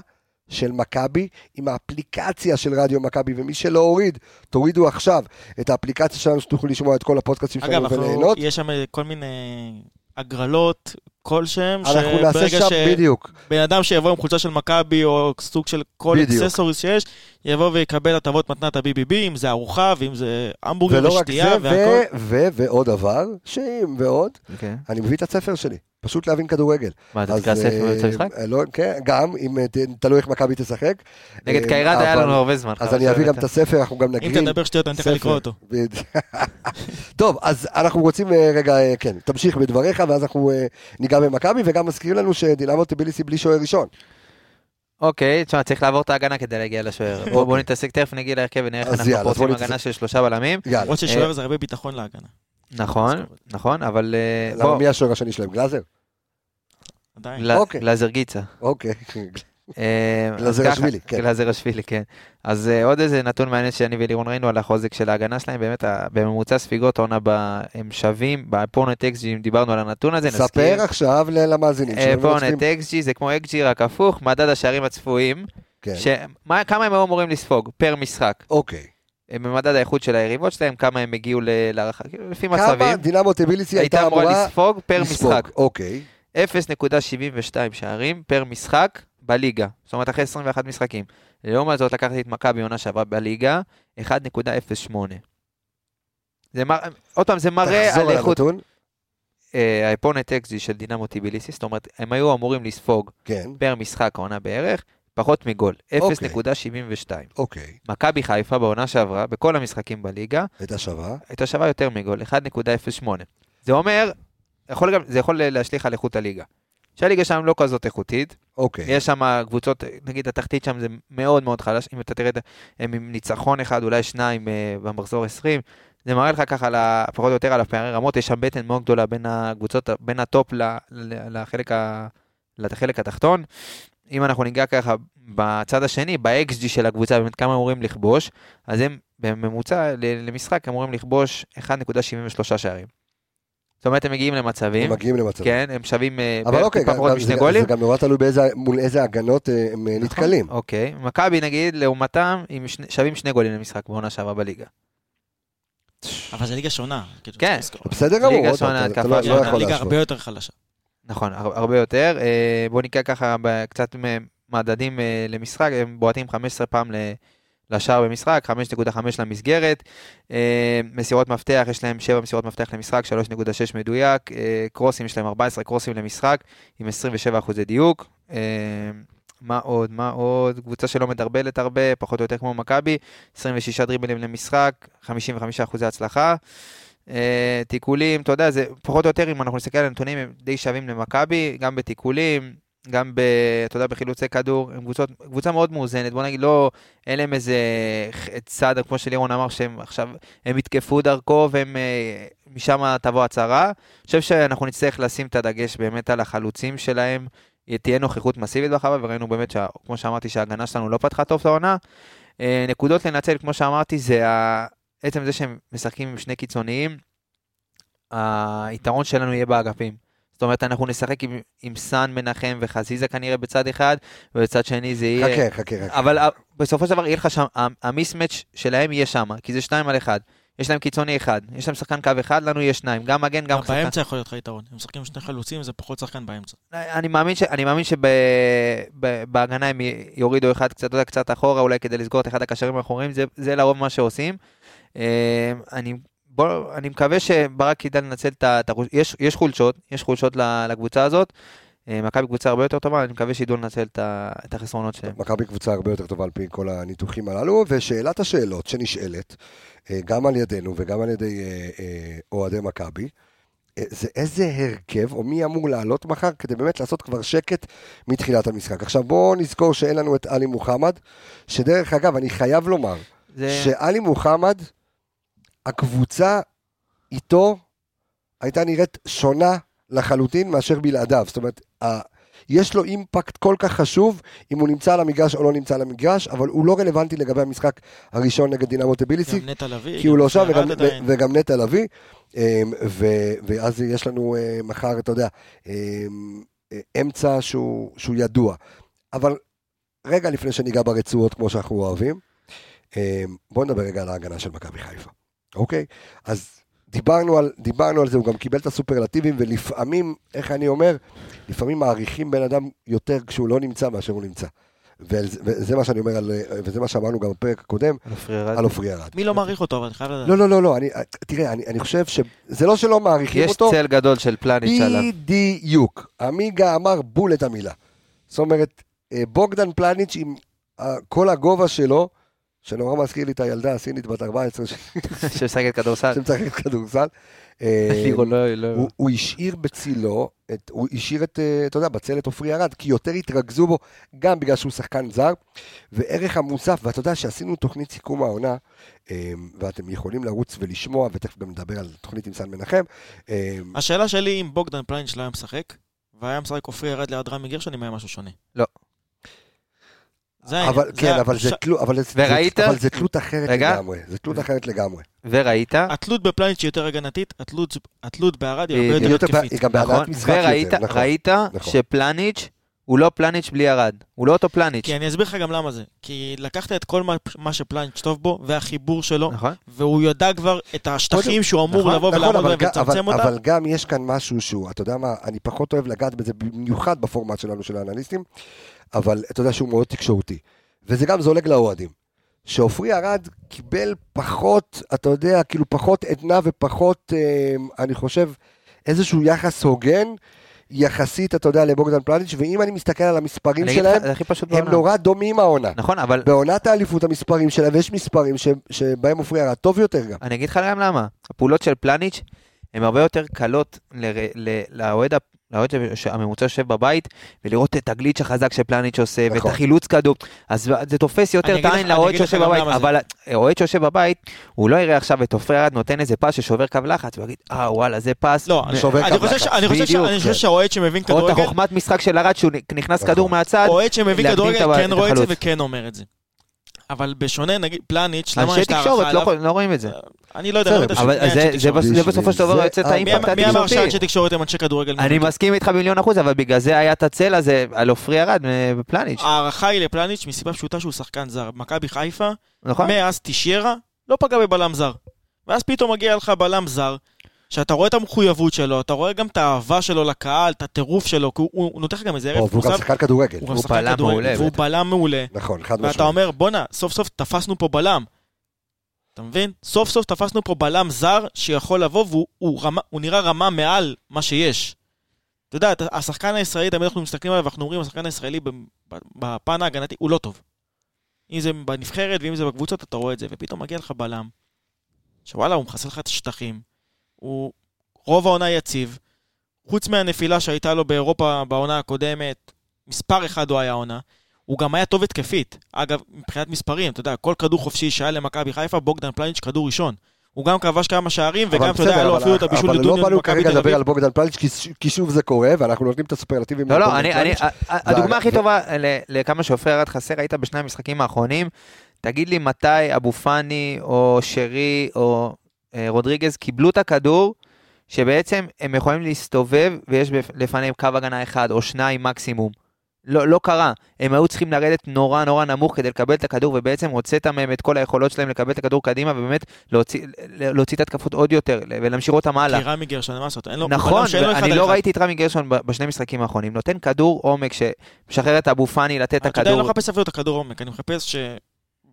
של מכבי, עם האפליקציה של רדיו מכבי, ומי שלא הוריד, תורידו עכשיו את האפליקציה שלנו שתוכלו לשמוע את כל הפודקאסטים אגב, שלנו וליהנות. יש שם כל מיני הגרלות כלשהם, אנחנו נעשה שם, בדיוק, בן אדם שיבוא עם חולצה של מכבי, או סוג של כל. accessories שיש, יבוא ויקבל הטבות מתנת ה-BBB, אם זה ארוחה, ואם זה המבורגר ולא רק ושתייה זה, והכל. ו- ו- ועוד דבר, שאם ועוד, אוקיי. אני מביא את הספר שלי, פשוט להבין כדורגל. מה, אתה תקרא ספר באמצע המשחק? אה, לא, כן, גם, אם אה, תלוי איך מכבי תשחק. נגד אה, קיירת היה לנו הרבה זמן. אז אני אביא גם. את הספר, אנחנו גם אם נקרין. תדבר שטויות, אני אתן לך לקרוא אותו. טוב, אז אנחנו רוצים רגע, כן, תמשיך בדבריך, ואז אנחנו אה, ניגע במכבי, וגם מזכיר לנו שדינמו טביליסי בלי שוער ראשון. אוקיי, תשמע, צריך לעבור את ההגנה כדי להגיע לשוער. בוא- בוא נתעסק, תכף נגיע להרכב ונראה איך אנחנו פורצים בוא הגנה. של שלושה בלמים. למרות ששוער זה הרבה ביטחון להגנה. נכון, נכון, אבל אה, למה מי השוער השני שלהם? גלאזר? עדיין. אוקיי. גלאזר גיצה. אוקיי. אה, גלזרשווילי, כן. גלזרשווילי, כן. אז אה, עוד איזה נתון מעניין שאני ולירון ראינו על החוזק של ההגנה שלהם, באמת בממוצע ספיגות העונה ב- הם שווים, ב opponent xG, אם דיברנו על הנתון הזה, נזכיר. ספר עכשיו למאזינים. אה, opponent וצופים. xG זה כמו xG רק הפוך, מדד השערים הצפויים, כן. כמה הם היו אמורים לספוג פר משחק. אוקיי. במדד האיכות של היריבות שלהם, כמה הם הגיעו להערכה, כאילו, לפי כמה מצבים, דינמו טביליסי הייתה אמורה לספוג פר? משחק. אוקיי. 0.72 שערים פר משחק בליגה, זאת אומרת אחרי 21 משחקים. לעומת זאת לקחתי את מכבי עונה שעברה בליגה, 1.08. זה מר... עוד פעם, זה מראה תחזור על על איכות הנתון. האפונט אקזי של דינמו טיביליסי, זאת אומרת, הם היו אמורים לספוג כן. פר משחק העונה בערך, פחות מגול, אוקיי. 0.72. אוקיי. מכבי חיפה בעונה שעברה, בכל המשחקים בליגה, הייתה שווה. הייתה שווה יותר מגול, 1.08. זה אומר, יכול גם, זה יכול להשליך על איכות הליגה. שהליגה שם לא כזאת איכותית, אוקיי. יש שם קבוצות, נגיד התחתית שם זה מאוד מאוד חלש, אם אתה תראה, הם עם ניצחון אחד, אולי שניים אה, במחזור 20, זה מראה לך ככה, ל- פחות או יותר על הפערי רמות, יש שם בטן מאוד גדולה בין הקבוצות, בין ה top ל- ל- לחלק, ה, לחלק התחתון. אם אנחנו ניגע ככה בצד השני, ב-XG של הקבוצה, באמת כמה אמורים לכבוש, אז הם בממוצע למשחק אמורים לכבוש 1.73 שערים. זאת אומרת, הם מגיעים למצבים, הם מגיעים למצב. כן, הם שווים אה, אבל אוקיי, טיפה גם- פחות משני זה- גולים. זה גם נורא תלוי באיזה- מול איזה הגנות אה, הם אה, נתקלים. אוקיי, מכבי נגיד, לעומתם, שני- שווים שני גולים למשחק בעונה שעברה בליגה. אבל זה ליגה שונה. כאילו, כן. בסדר גמור, ליגה עוד פעם, שונה, התקפה לא- לא שונה, ליגה. הרבה יותר חלשה. נכון, הר- הרבה יותר. בואו ניקח ככה קצת מדדים למשחק, הם בועטים 15 פעם ל- לשער במשחק, 5.5 למסגרת. אה, מסירות מפתח, יש להם 7 מסירות מפתח למשחק, 3.6 מדויק. אה, קרוסים, יש להם 14 קרוסים למשחק, עם 27 אחוזי דיוק. אה, מה עוד? מה עוד? קבוצה שלא מדרבלת הרבה, פחות או יותר כמו מכבי, 26 דריבלים למשחק, 55 אחוזי הצלחה. אה, תיקולים, אתה יודע, זה פחות או יותר, אם אנחנו נסתכל על הנתונים, הם די שווים למכבי, גם בתיקולים, גם ב, אתה יודע, בחילוצי כדור, הם קבוצות, קבוצה מאוד מאוזנת, בוא נגיד, לא, אין להם איזה צד, כמו שלירון אמר, שהם עכשיו, הם יתקפו דרכו והם, אה, משם תבוא הצהרה. אני חושב שאנחנו נצטרך לשים את הדגש באמת על החלוצים שלהם, תהיה נוכחות מסיבית ברחבה, וראינו באמת, שה, כמו שאמרתי, שההגנה שלנו לא פתחה טוב את העונה. אה, נקודות לנצל, כמו שאמרתי, זה. עצם זה שהם משחקים עם שני קיצוניים, היתרון שלנו יהיה באגפים. זאת אומרת, אנחנו נשחק עם, עם סאן מנחם וחזיזה כנראה בצד אחד, ובצד שני זה יהיה... חכה, חכה, חכה. אבל ה- בסופו של דבר יהיה לך שם, המיסמץ' שלהם יהיה שם, כי זה שתיים על אחד. יש להם קיצוני אחד, יש להם שחקן קו אחד, לנו יש שניים, גם מגן, גם שחקן. באמצע יכול להיות לך יתרון. הם משחקים שני חלוצים, זה פחות שחקן באמצע. אני מאמין, ש, אני מאמין שבהגנה הם יורידו אחד קצת, קצת אחורה, אולי כדי לסגור את אחד הקשרים האחוריים, זה, זה לרוב מה שעושים. אה, אני, בוא, אני מקווה שברק ידע לנצל את ה... יש, יש חולשות, יש חולשות לקבוצה הזאת. אה, מכבי קבוצה הרבה יותר טובה, אני מקווה שידעו לנצל את החסרונות שלהם. מכבי קבוצה הרבה יותר טובה על פי כל הניתוחים הללו, ושאלת השאלות שנשאלת, אה, גם על ידינו וגם על ידי אה, אוהדי מכבי, זה איזה הרכב, או מי אמור לעלות מחר, כדי באמת לעשות כבר שקט מתחילת המשחק. עכשיו בואו נזכור שאין לנו את עלי מוחמד, שדרך אגב, אני חייב לומר, זה... שעלי מוחמד, הקבוצה איתו הייתה נראית שונה לחלוטין מאשר בלעדיו. זאת אומרת, ה- יש לו אימפקט כל כך חשוב אם הוא נמצא על המגרש או לא נמצא על המגרש, אבל הוא לא רלוונטי לגבי המשחק הראשון נגד דינמו טביליסי, גם נטע לביא. כי הוא לא שם, וגם, וגם נטע לביא, אמ, ו- ואז יש לנו אה, מחר, אתה יודע, אמ, אה, אמצע שהוא, שהוא ידוע. אבל רגע לפני שניגע ברצועות כמו שאנחנו אוהבים, אמ, בואו נדבר רגע על ההגנה של מכבי חיפה, אוקיי? אז דיברנו על, דיברנו על זה, הוא גם קיבל את הסופרלטיבים, ולפעמים, איך אני אומר, לפעמים מעריכים בן אדם יותר כשהוא לא נמצא מאשר הוא נמצא. וזה, מה שאני אומר, על, וזה מה שאמרנו גם בפרק הקודם, על עופרי ארד. מי לא מעריך אותו, אבל אני חייב לדעת. לא, לא, לא, לא, אני, תראה, אני, אני חושב שזה לא שלא מעריכים יש אותו, צל גדול של פלניץ' עליו. בדיוק. עמיגה אמר בול את המילה. זאת אומרת, אה, בוגדן פלניץ' עם אה, כל הגובה שלו, שנורא מזכיר לי את הילדה הסינית בת 14 ש- שמשחקת כדורסל. שמשחקת כדורסל. אה, לירו לא... לא- הוא, השאיר בצילו, הוא השאיר את, אה, אתה יודע, בצל את עופרי ארד, כי יותר התרכזו בו, גם בגלל שהוא שחקן זר, וערך המוסף, ואתה יודע שעשינו תוכנית סיכום העונה, אה, ואתם יכולים לרוץ ולשמוע, ותכף גם נדבר על תוכנית עם סן מנחם. אה, השאלה שלי אם בוגדן פליינש לא היה משחק, והיה משחק עופרי ירד ליד רמי גרשון, אם היה משהו שונה. לא. זה. אבל זה כן, אבל זה ש- תלות, אבל זה- וראית? אבל זה תלות אחרת רגע. לגמרי, זה תלות אחרת לגמרי. וראית, התלות בפליינש היא יותר הגנתית, התלות- התלות בארד היא הרבה יותר יותר- התקפית. היא גם בהנעת נכון? משחק וראית יותר, נכון. ראית נכון. שפלניץ' הוא לא פלניץ' בלי ארד. הוא לא אותו פלניץ'. כי אני אסביר לך גם למה זה. כי לקחת את כל מה- מה שפליינש טוב בו, והחיבור שלו, נכון? והוא ידע כבר את השטחים שהוא אמור נכון, לבוא נכון, ולעמוד אבל בהם ולצמצם אותם. אבל גם יש כאן משהו שהוא, אתה יודע מה, אני פחות אוהב לגעת בזה, במיוחד בפורמט שלנו של האנליסטים, אבל אתה יודע שהוא מאוד תקשורתי. וזה גם זולג לאוהדים. שעופרי ארד קיבל פחות, אתה יודע, כאילו פחות עדנה ופחות, אה, אני חושב, איזשהו יחס הוגן, יחסית, אתה יודע, לבוגדן פלניץ', ואם אני מסתכל על המספרים שלהם, הם בעולם. נורא דומים העונה. נכון, אבל בעונת האליפות המספרים שלהם, ויש מספרים ש- שבהם עופרי ארד טוב יותר גם. אני אגיד לך גם למה. הפעולות של פלניץ' הן הרבה יותר קלות ל- ל- לאוהד ה- לאוהד הממוצע יושב בבית, ולראות את הגליץ' החזק שפלניץ' עושה, ואת נכון. החילוץ כדור. אז זה תופס יותר את העין לאוהד שיושב בבית. אבל אוהד שיושב בבית, הוא לא יראה עכשיו את עופרי ארד נותן איזה פס ששובר קו לחץ, והוא יגיד, אה וואלה, זה פס. לא, שובר קו לחץ. אני חושב. שהאוהד שמבין או את כדורגל, החוכמת משחק של ארד, שהוא נכנס נכון. כדור מהצד. אוהד שמבין כדורגל כן רואה את זה. וכן אומר את זה. אבל בשונה, נגיד, פלניץ', למה אנשי יש את תקשורת ההערכה לא עליו? יכול- לא רואים את זה. אני לא יודע, אבל אנשי זה- זה תקשורת. בס- זה בסופו של דבר יוצא את האימפקט מי- מי אמר התקשורתי. שאנשי תקשורת הם אנשי כדורגל? אני? מסכים איתך מיליון אחוז, אבל בגלל זה היה את הצל הזה על עופרי ארד בפלניץ', ההערכה היא לפלניץ' מסיבה פשוטה שהוא שחקן זר. מכבי חיפה, נכון? מאז תשיירה, לא פגע בבלם זר. ואז פתאום מגיע לך בלם זר, שאתה רואה את המחויבות שלו, אתה רואה גם את האהבה שלו לקהל, את הטירוף שלו, כי הוא- הוא הוא נותן לך גם איזה ערב והוא גם שחקן כדורגל. הוא הוא בלם כדורגל, מעולה, והוא. בלם מעולה. נכון, חד ואתה משמעית. אומר, בואנה, סוף סוף תפסנו פה בלם. אתה מבין? סוף סוף תפסנו פה בלם זר שיכול לבוא והוא הוא רמה, הוא נראה רמה מעל מה שיש. אתה יודע, השחקן הישראלי, תמיד אנחנו מסתכלים עליו ואנחנו אומרים, השחקן הישראלי ב- ב- בפן ההגנתי הוא לא טוב. אם זה בנבחרת ואם זה בקבוצות, אתה רואה את זה, ופתאום מגיע לך בלם, שוואלה, הוא מחסל לך את השטחים, הוא רוב העונה יציב, חוץ מהנפילה שהייתה לו באירופה בעונה הקודמת, מספר אחד הוא היה העונה, הוא גם היה טוב התקפית. אגב, מבחינת מספרים, אתה יודע, כל כדור חופשי שהיה למכבי חיפה, בוגדן פלניץ' כדור ראשון. הוא גם כבש כמה שערים, וגם, אתה יודע, היה לו אפילו את הבישול אבל לא לדוניו באנו כרגע לדבר. על בוגדן פלניץ', כי- שוב זה קורה, ואנחנו נותנים את הסופרלטיבים. לא, לא, אני, אני, הדוגמה הכי טובה ל- לכמה שעופרי ארד חסר, היית בשני המשחקים האחרונים, תגיד לי מתי אבו פאני או שרי או אה, רודריגז קיבלו את הכדור, שבעצם הם יכולים להסתובב ויש לפניהם קו הגנה אחד או שניים מקסימום. לא, לא קרה, הם היו צריכים לרדת נורא נורא נמוך כדי לקבל את הכדור ובעצם הוצאת מהם את כל היכולות שלהם לקבל את הכדור קדימה ובאמת להוציא, להוציא את התקפות עוד יותר ולהמשיך אותם הלאה. כי רמי גרשון, מה לעשות, אין לו... נכון, אני לא אחד. ראיתי את רמי גרשון בשני משחקים האחרונים. נותן כדור עומק שמשחרר את אבו פאני לתת את אתה יודע, אני לא הכדור. מחפש אפילו את הכדור עומק, אני מחפש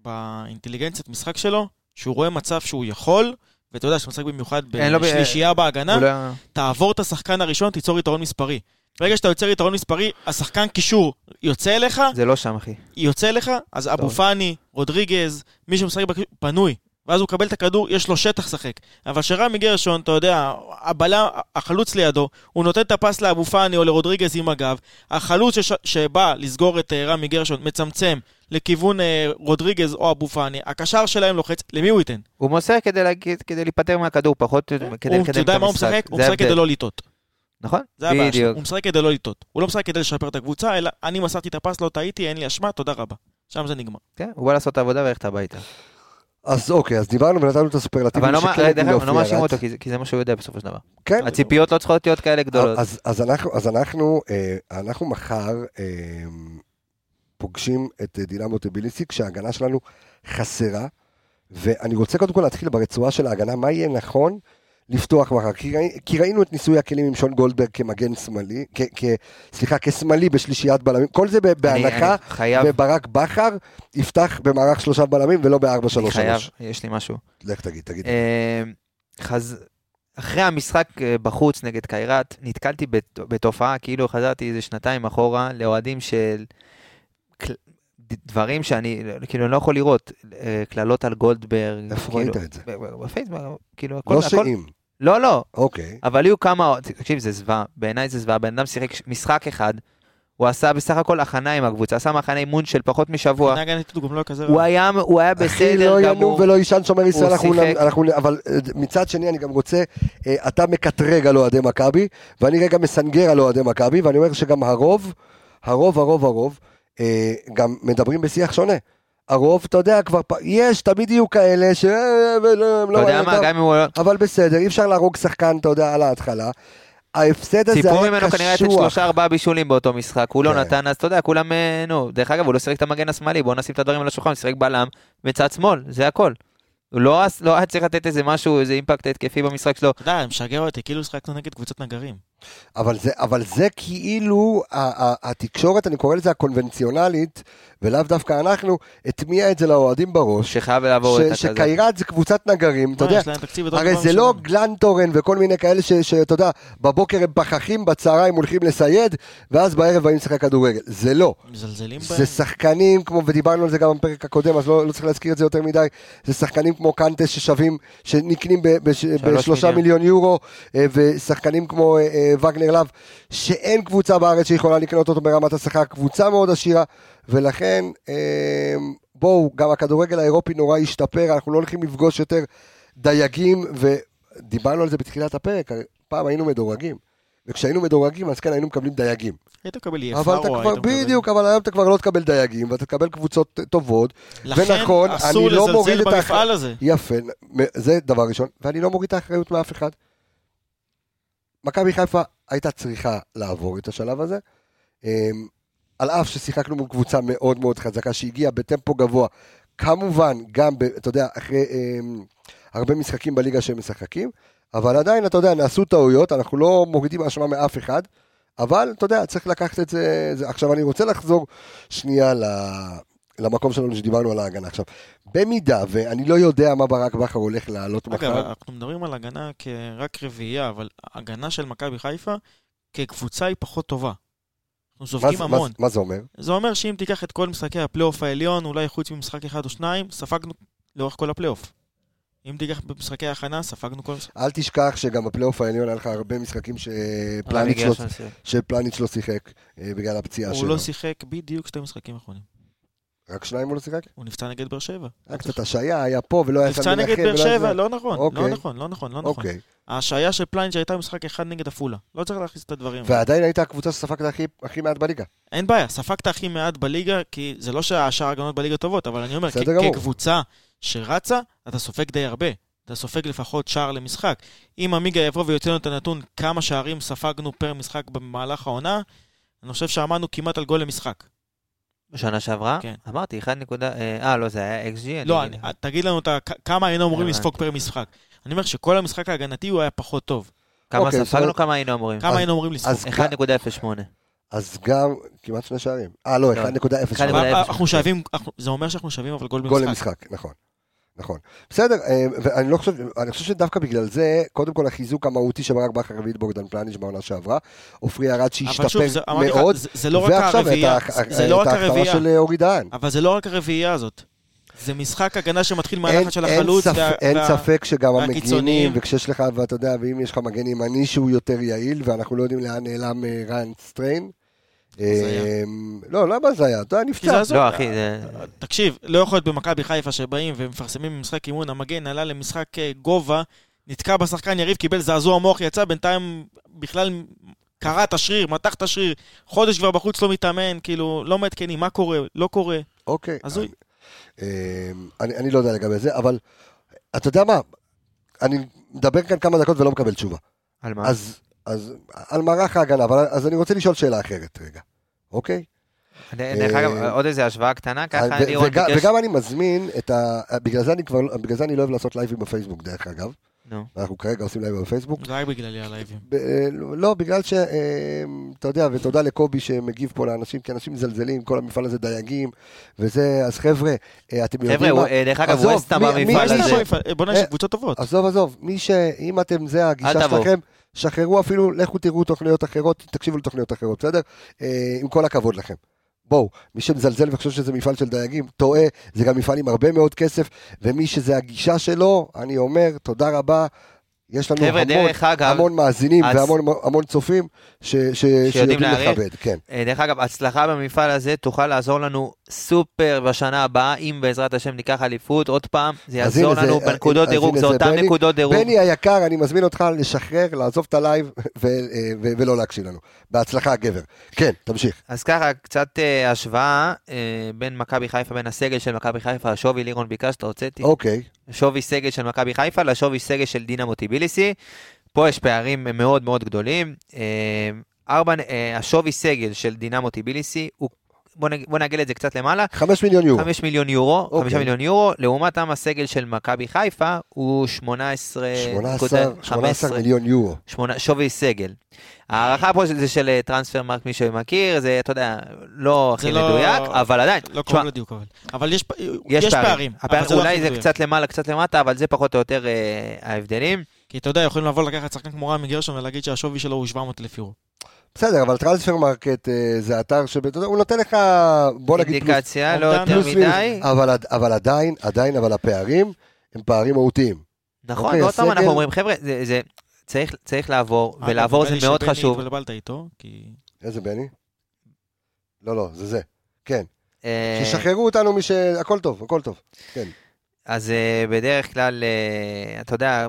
שבאינטליגנציית משחק שלו, שהוא רואה מצב שהוא יכול, ואתה יודע, שהוא משחק במיוחד לו ב- בשלישייה בהגנה, לא- תעבור את השחקן הראשון, תיצור יתרון מספרי. ברגע שאתה יוצר יתרון מספרי, השחקן קישור יוצא אליך, זה לא שם, אחי. יוצא לך, אז אבו פאני, רודריגז, מי שמשחק בקישור, פנוי. ואז הוא מקבל את הכדור, יש לו שטח לשחק. אבל שרמי גרשון, אתה יודע, הבלם, החלוץ לידו, הוא נותן את הפס לאבו פאני או לרודריגז עם הגב, החלוץ שש, שבא לסגור את uh, רמי גרשון מצמצם לכיוון uh, רודריגז או אבו פאני, הקשר שלהם לוחץ, למי הוא ייתן? הוא מוסר כדי, להגיד, כדי להיפטר מהכדור, פחות כדי לקדם אתה את יודע מה הוא המשחק. משחק? הוא משחק כדי. לא לטעות. נכון? זה הבעיה שלו. הוא משחק כדי לא לטעות. הוא לא משחק כדי לשפר את הקבוצה, אלא אני מסרתי את הפס, לא טעיתי, אין לי אשמה, תודה רבה. שם זה נגמר. כן, הוא בא לעשות את העבודה וללכת הביתה. אז אוקיי, אז דיברנו ונתנו את אבל הסופרלטיבים לא מא- דרך אגב, אני לא יופי מאשים. אותו, כי זה- מה שהוא יודע בסופו של דבר. כן, הציפיות לא צריכות להיות כאלה גדולות. אז, אז אנחנו, אז אנחנו, אה, אנחנו מחר אה, פוגשים את אה, דינמו טביליסי כשההגנה שלנו חסרה, ואני רוצה קודם כל להתחיל ברצועה של ההגנה, מה יהיה נכון לפתוח מחר, כי, כי ראינו את ניסוי הכלים עם שון גולדברג כמגן שמאלי, כ, כ, סליחה, כשמאלי בשלישיית בלמים, כל זה אני- בהנחה, אני חייב, וברק בכר יפתח במערך שלושה בלמים ולא בארבע אני שלוש חייב, שלוש. יש לי משהו. לך תגיד, תגיד. אה, חז... אחרי המשחק אה, בחוץ נגד קיירת, נתקלתי בת- בתופעה, כאילו חזרתי איזה שנתיים אחורה, לאוהדים של דברים שאני, כאילו, אני לא יכול לראות, אה, קללות על גולדברג. איפה כאילו, ראית את זה? בפייסבוק, כאילו, הכל, לא הכל, שאם, לא, לא, אוקיי. אבל היו כמה, תקשיב, זה זוועה, בעיניי זה זוועה, בן אדם שיחק משחק אחד, הוא עשה בסך הכל הכנה עם הקבוצה, עשה מחנה אימון של פחות משבוע, הגנתית הוא לא היה הוא. היה, הוא היה אחי, בסדר לא ינום גמור. ולא יישן שומר ישראל, אנחנו, שיחק. אנחנו, אבל אה, מצד שני אני גם רוצה, אה, אתה מקטרג על אוהדי מכבי, ואני רגע מסנגר על אוהדי מכבי, ואני אומר שגם הרוב, הרוב, הרוב, הרוב, גם מדברים בשיח שונה. הרוב, אתה יודע, כבר, פ- יש, תמיד יהיו כאלה ש... אה, הם אתה לא יודע מעניין מה, גם אם הוא... לא- אבל בסדר, אי אפשר להרוג שחקן, אתה יודע, על ההתחלה. ההפסד הזה ציפו היה ממנו כנראה לתת קשוח. שלושה ארבעה בישולים באותו משחק, הוא לא כן. נתן, אז אתה יודע, כולם, אה, נו, דרך אגב, הוא לא שיחק את המגן השמאלי, בואו נשים את הדברים על השולחן, הוא שיחק בלם מצד שמאל, זה הכל. הוא לא לא היה צריך לתת איזה משהו, איזה אימפקט התקפי במשחק שלו. אתה יודע, משגע אותי, כאילו שחקנו נגד קבוצת נגרים. אבל זה, אבל זה כאילו ה- ה- התקשורת, אני קורא לזה הקונבנציונלית, ולאו דווקא אנחנו, הטמיע את זה לאוהדים בראש, שחייב לעבור את הכזה. שקיירת זה קבוצת נגרים, אתה מה, יודע, הרי זה לא. גלנטורן וכל מיני כאלה שאתה יודע, בבוקר הם פחחים, בצהריים הולכים לסייד, ואז בערב באים לשחק כדורגל, זה לא. מזלזלים בהם. זה שחקנים כמו, ודיברנו על זה גם בפרק הקודם, אז לא, לא צריך להזכיר את זה יותר מדי, זה שחקנים כמו קנטה ששווים, שנקנים בשלושה מיליון. מיליון יורו, אה, ושחקנים כמו אה, אה, וגנר להב, שאין קבוצה בארץ שיכולה לקנות אותו ברמת השכר, קבוצה מאוד עשירה, ולכן אה, בואו, גם הכדורגל האירופי נורא השתפר, אנחנו לא הולכים לפגוש יותר דייגים, ודיברנו על זה בתחילת הפרק, פעם היינו מדורגים. וכשהיינו מדורגים, אז כן, היינו מקבלים דייגים. היית מקבל אבל אתה יפרו, כבר, היית מקבל... בדיוק, אבל היום אתה כבר לא תקבל דייגים, ואתה תקבל קבוצות טובות, לכן ונכון, אסור לא לזלזל את במפעל הזה. יפה, זה דבר ראשון, ואני לא מוריד את האחריות מאף אחד. מכבי חיפה הייתה צריכה לעבור את השלב הזה, אמ, על אף ששיחקנו מול קבוצה מאוד מאוד חזקה, שהגיעה בטמפו גבוה, כמובן, גם, ב, אתה יודע, אחרי אמ, הרבה משחקים בליגה שהם משחקים, אבל עדיין, אתה יודע, נעשו טעויות, אנחנו לא מורידים אשמה מאף אחד, אבל, אתה יודע, צריך לקחת את זה, זה. עכשיו, אני רוצה לחזור שנייה. למקום שלנו שדיברנו על ההגנה. עכשיו, במידה ואני לא יודע מה ברק בכר הולך לעלות אגב, מחר, אנחנו מדברים על הגנה כרק רביעייה, אבל הגנה של מכבי חיפה כקבוצה היא פחות טובה. אנחנו מה, סופגים מה, המון. זה- מה זה אומר? זה אומר שאם תיקח את כל משחקי הפלייאוף העליון, אולי חוץ ממשחק אחד או שניים, ספגנו לאורך כל הפלייאוף. אם תיקח במשחקי ההכנה, ספגנו כל משחק. אל תשכח שגם בפלייאוף העליון היה לך הרבה משחקים שפלניץ' לא. שפלניץ' לא שיחק אה, בגלל הפציעה הוא שלו. לא שיחק בדיוק שתי משחקים אחרונים. רק שניים הוא לא שיחק? הוא נפצע נגד באר שבע. היה קצת השעיה, היה פה ולא היה שם נפצע נגד. באר שבע. לא נכון, אוקיי. לא נכון, לא נכון, לא נכון. ההשעיה של פלניץ' הייתה משחק אחד נגד עפולה. לא צריך להכניס את הדברים. ועדיין הייתה הקבוצה שספגת הכי, מעט בליגה. אין בעיה, ספגת הכי מעט בליגה, כי זה לא שהשאר הגנות בליגה טובות, אבל אני אומר. כקבוצה שרצה, אתה סופג די הרבה. אתה סופג לפחות שער למשחק. אם עמיגה יבוא ויוצא לנו את הנתון כמה שערים ספגנו פר משחק במהלך העונה, אני חושב שעמדנו כמעט על גול למשחק. בשנה שעברה? כן. אמרתי, 1 נקודה... אה, אה, לא, זה היה XG? לא, אני- אני- תגיד לנו את ה- כ- כמה היינו אמורים. לספוג פר משחק. אני אומר שכל המשחק ההגנתי הוא היה פחות טוב. כמה אוקיי, זאת ספגנו, אומרת- כמה היינו אמורים? כמה אז- היינו אמורים לספוג. אז 1.08. אז גם כמעט שני שערים. אה, לא, לא. 1.0. אחד נקודה אבל אפס. אנחנו שווים, זה אומר שאנחנו שווים אבל גול גול במשחק. למשחק, נכון. נכון. בסדר, אה, ואני לא חושב, אני חושב שדווקא בגלל זה, קודם כל החיזוק המהותי של ברק בכר הביא את בוגדן פלניץ' בעונה שעברה, עופרי ארד אבל שהשתפר מאוד, לא ועכשיו את הרביעייה, ה- זה לא של אה, אורי דהן. אבל זה לא רק הרביעייה הזאת. זה משחק הגנה שמתחיל אין, מהלחץ של אין, החלוץ. ספ... וה- אין וה- ספק שגם המגינים. וכשיש לך, ואתה יודע, ואם יש לך מגן ימני שהוא יותר יעיל, ואנחנו לא יודעים לאן נעלם אה, ריאן סטריין. אמ, לא, למה זה היה? אתה נפצע. לא, אחי, זה... תקשיב, לא יכול להיות במכבי חיפה שבאים ומפרסמים משחק אימון, המגן עלה למשחק אה, גובה, נתקע בשחקן יריב, קיבל זעזוע מוח, יצא, בינתיים בכלל קרע את השריר, מתח את השריר, חודש כבר בחוץ לא מתאמן, כאילו, לא מעדכנים, מה קורה, לא קורה. אוקיי. הזוי. אמ, אני, אני לא יודע לגבי זה, אבל אתה יודע מה? אני מדבר כאן כמה דקות ולא מקבל תשובה. על מה? אז, אז על מערך ההגנה, אבל אז אני רוצה לשאול שאלה אחרת רגע, אוקיי? דרך אגב, אה, עוד איזה השוואה קטנה, ככה לירון וגם, ביקש... וגם אני מזמין את ה... בגלל זה אני כבר, בגלל זה אני לא אוהב לעשות לייבים בפייסבוק, דרך אגב. נו. אנחנו כרגע עושים לייב בפייסבוק. זה רק בגללי הלייבים. לא, בגלל ש... אה, אתה יודע, ותודה לקובי שמגיב פה לאנשים, כי אנשים מזלזלים, כל המפעל הזה דייגים, וזה, אז חבר'ה, אה, אתם יודעים חבר'ה, אה, דרך אגב, ווסטה במפעל הזה. בוא אה, קבוצות טובות. עזוב, עזוב, מי ש... אם אתם, זה הגישה אל. שלכם, שחררו אפילו, לכו תראו תוכניות אחרות, תקשיבו לתוכניות אחרות, בסדר? אה, עם כל הכבוד לכם. בואו, מי שמזלזל וחושב שזה מפעל של דייגים, טועה, זה גם מפעל עם הרבה מאוד כסף, ומי שזה הגישה שלו, אני אומר, תודה רבה. יש לנו חבר'ה, המון, דרך אגב, המון מאזינים אז- והמון המון צופים ש, ש, שיודעים להעריך. לכבד, כן. אה, דרך אגב, הצלחה במפעל הזה תוכל לעזור לנו סופר בשנה הבאה, אם בעזרת השם ניקח אליפות עוד פעם, זה יעזור לנו זה- בנקודות דירוג, זה אותן. נקודות דירוג. בני היקר, אני מזמין אותך לשחרר, לעזוב את הלייב ו, אה, ו, ולא להקשיב לנו. בהצלחה, גבר. כן, תמשיך. אז ככה, קצת אה, השוואה אה, בין מכבי חיפה, בין הסגל של מכבי חיפה, השווי לירון ביקשת, הוצאתי, אוקיי. שווי סגל של מכבי חיפה לשווי סגל של דינמו טביליסי. פה יש פערים מאוד מאוד גדולים. אה, ארבע, אה, השווי סגל של דינמו טביליסי הוא, בוא, נג, בוא נגל את זה קצת למעלה, חמש מיליון יורו. 5 מיליון יורו, אוקיי. 5 מיליון יורו, לעומתם הסגל של מכבי חיפה הוא 18, 18 18 מיליון יורו. שמונה, שווי סגל. ההערכה פה זה של אה, Transfermarkt, מי שמכיר, זה, אתה יודע, לא הכי לא- מדויק, אבל עדיין, לא קרוב לדיוק אבל. אבל יש יש, יש פערים. הפער, אבל זה לא אולי הכי זה מדויק. קצת למעלה, קצת למטה, אבל זה פחות או יותר אה, ההבדלים. כי אתה יודע, יכולים לבוא לקחת שחקן כמו רמי גרשון ולהגיד שהשווי שלו הוא 700 אלף יורו. בסדר, אבל Transfermarkt אה, זה אתר שהוא נותן לך, בוא נגיד, פלוס, אינדיקציה, לא יותר מדי. אבל, עד- אבל עדיין, עדיין, אבל הפערים הם פערים מהותיים. נכון, אוקיי, ועוד פעם אנחנו אומרים, חבר'ה, זה- זה צריך- צריך לעבור, ולעבור אגב, זה מאוד חשוב. התבלבלת איתו, כי... איזה בני? לא, לא, זה זה. כן. אה, שישחררו אותנו מש... הכל טוב, הכל טוב. כן. אז אה, בדרך כלל, אה, אתה יודע,